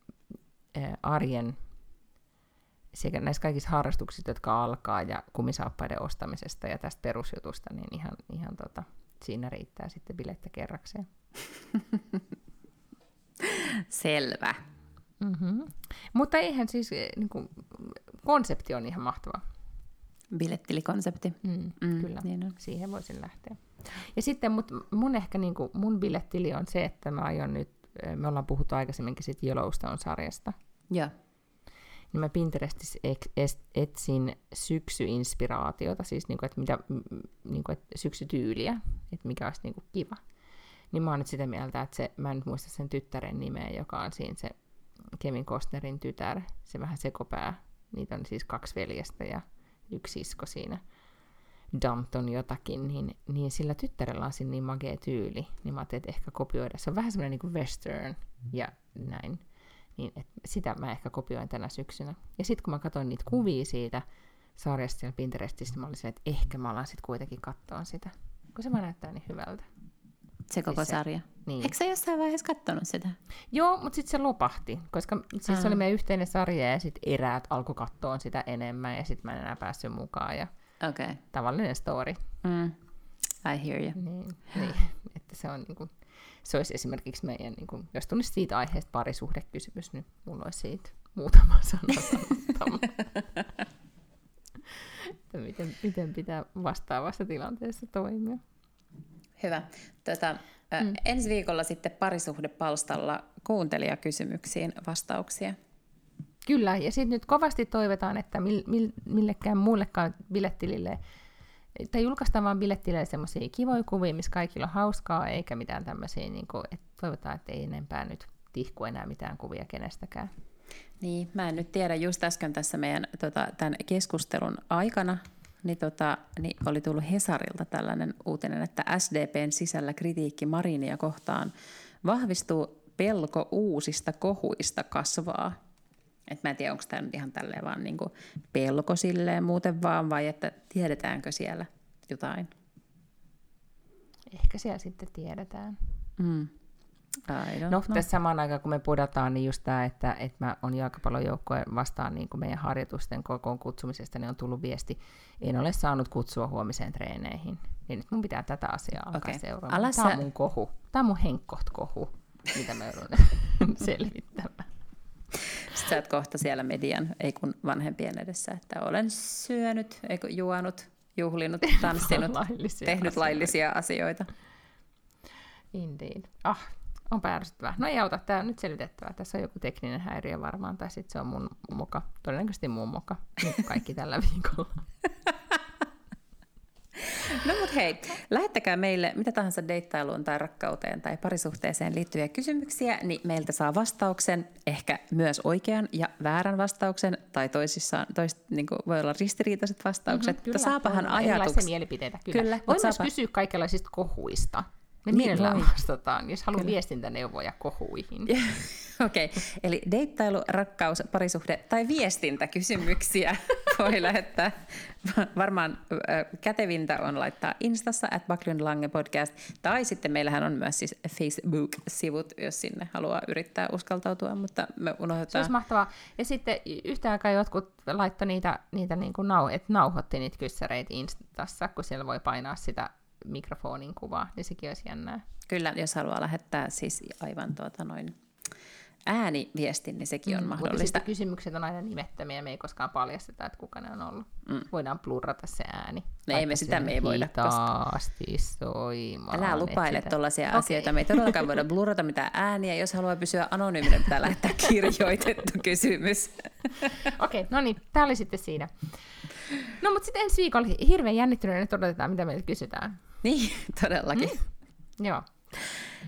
ä, arjen sekä näissä kaikissa harrastuksissa, jotka alkaa, ja kumisaappaiden ostamisesta ja tästä perusjutusta, niin ihan, ihan tota, siinä riittää sitten bilettä kerrakseen. <laughs> Selvä. Mm-hmm. Mutta eihän siis, niin kuin, konsepti on ihan mahtava. Bilettilikonsepti. Mm, mm, kyllä, niin on. siihen voisin lähteä. Ja sitten mut, mun ehkä niin kuin, mun bilettili on se, että mä aion nyt, me ollaan puhuttu aikaisemminkin siitä Yellowstone-sarjasta. Joo. Niin mä Pinterestissä etsin syksyinspiraatiota, siis niin kuin, että, mitä, niin kuin, että syksytyyliä, että mikä olisi niin kuin kiva. Niin mä oon nyt sitä mieltä, että se, mä en nyt muista sen tyttären nimeä, joka on siinä se Kevin Costnerin tytär, se vähän sekopää. Niitä on siis kaksi veljestä ja yksi isko siinä Dumpton jotakin, niin, niin sillä tyttärellä on siinä niin magea tyyli, niin mä ajattelin, että ehkä kopioida. Se on vähän semmoinen niin western ja näin. Niin, että sitä mä ehkä kopioin tänä syksynä. Ja sitten kun mä katsoin niitä kuvia siitä sarjasta siellä Pinterestissä, niin mä olin se, että ehkä mä alan sitten kuitenkin katsoa sitä, kun se vaan näyttää niin hyvältä. Se koko siis se, sarja? Niin. Eikö sä jossain vaiheessa katsonut sitä? Joo, mutta sitten se lopahti, koska siis se oli meidän yhteinen sarja ja sitten eräät alkoi katsoa sitä enemmän ja sitten mä en enää päässyt mukaan. Ja Okay. Tavallinen story. Mm. I hear you. Niin, niin <sighs> että se on niin kuin, se olisi esimerkiksi meidän, niin kuin, jos tulisi siitä aiheesta parisuhdekysymys, niin mulla olisi siitä muutama sana <laughs> että miten, miten pitää vastaavassa tilanteessa toimia. Hyvä. Tätä, mm. Ensi viikolla sitten parisuhdepalstalla kuuntelijakysymyksiin vastauksia. Kyllä, ja sitten nyt kovasti toivotaan, että mil, millekään muullekaan bilettilille, että julkaistaan vaan bilettilille semmoisia kivoja kuvia, missä kaikilla on hauskaa, eikä mitään tämmöisiä, niin kuin, että toivotaan, että ei enempää nyt tihku enää mitään kuvia kenestäkään. Niin, mä en nyt tiedä, just äsken tässä meidän tota, tämän keskustelun aikana niin, tota, niin oli tullut Hesarilta tällainen uutinen, että SDPn sisällä kritiikki Marinia kohtaan vahvistuu pelko uusista kohuista kasvaa. Et mä en tiedä, onko tämä nyt ihan tälleen vaan niinku pelko silleen muuten vaan, vai että tiedetäänkö siellä jotain? Ehkä siellä sitten tiedetään. Mm. No, tässä samaan aikaan, kun me podataan, niin just tämä, että, että mä on jalkapallojoukkoja vastaan niin kuin meidän harjoitusten kokoon kutsumisesta, niin on tullut viesti, en ole saanut kutsua huomiseen treeneihin. Niin nyt mun pitää tätä asiaa alkaa okay. seuraamaan. Tämä on mun kohu. Tämä on mun henkkoht kohu, mitä mä joudun <laughs> selvittämään. just sä oot kohta siellä median, ei kun vanhempien edessä, että olen syönyt, ei kun juonut, juhlinut, <laughs> tanssinut, laillisia tehnyt asioita. laillisia asioita. Indeed. Ah, on ärsyttävää. No ei auta, tämä on nyt selitettävää. Tässä on joku tekninen häiriö varmaan, tai sitten se on mun moka. Todennäköisesti mun moka. Niin kuin kaikki <laughs> tällä viikolla. No mut hei, lähettäkää meille mitä tahansa deittailuun tai rakkauteen tai parisuhteeseen liittyviä kysymyksiä, niin meiltä saa vastauksen, ehkä myös oikean ja väärän vastauksen, tai toisissaan, tois, niin voi olla ristiriitaiset vastaukset, mm-hmm, mutta saapahan ajatuksia. mielipiteitä. Kyllä. Kyllä, Voi myös saapa- kysyä kaikenlaisista kohuista. Me Niin mielellään voi. vastataan, jos haluaa Kyllä. viestintäneuvoja kohuihin. <laughs> Okei, okay. eli deittailu, rakkaus, parisuhde tai viestintäkysymyksiä <laughs> voi lähettää. Varmaan äh, kätevintä on laittaa Instassa at Backlund Lange podcast, tai sitten meillähän on myös siis Facebook-sivut, jos sinne haluaa yrittää uskaltautua, mutta me Se unohdetaan. olisi mahtavaa. Ja sitten yhtä aikaa jotkut laittoi niitä, niitä niin kuin nau, että nauhoitti niitä kyssäreitä Instassa, kun siellä voi painaa sitä mikrofonin kuvaa, niin sekin olisi jännää. Kyllä, jos haluaa lähettää siis aivan tuota noin ääniviestin, niin sekin on Mm, Mutta mahdollista. sitten kysymykset on aina nimettömiä, me ei koskaan paljasteta, että kuka ne on ollut. Mm. Voidaan blurrata se ääni. No ei me sitä me ei voida Hitaasti soimaan. Älä lupaile tuollaisia Okei. asioita. Me ei todellakaan voida blurrata mitään ääniä. Jos haluaa pysyä anonyyminä, pitää lähettää <laughs> kirjoitettu kysymys. Okei, okay, no niin, tämä oli sitten siinä. No mutta sitten ensi viikolla hirveän jännittyneenä odotetaan, mitä meiltä kysytään. Niin, <laughs> todellakin. Joo.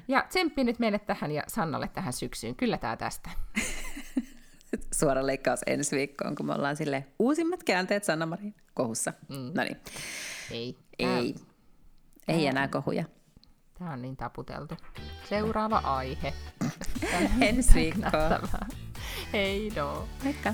Ja tsemppi nyt meille tähän ja Sannalle tähän syksyyn. Kyllä tämä tästä. <laughs> Suora leikkaus ensi viikkoon, kun me ollaan sille uusimmat käänteet Sanna Marin kohussa. Mm. No niin, Ei. ei. Ei enää kohuja. Tämä on niin taputeltu. Seuraava aihe. <laughs> Ensi viikkoon. Nähtävää. Hei doo. Moikka.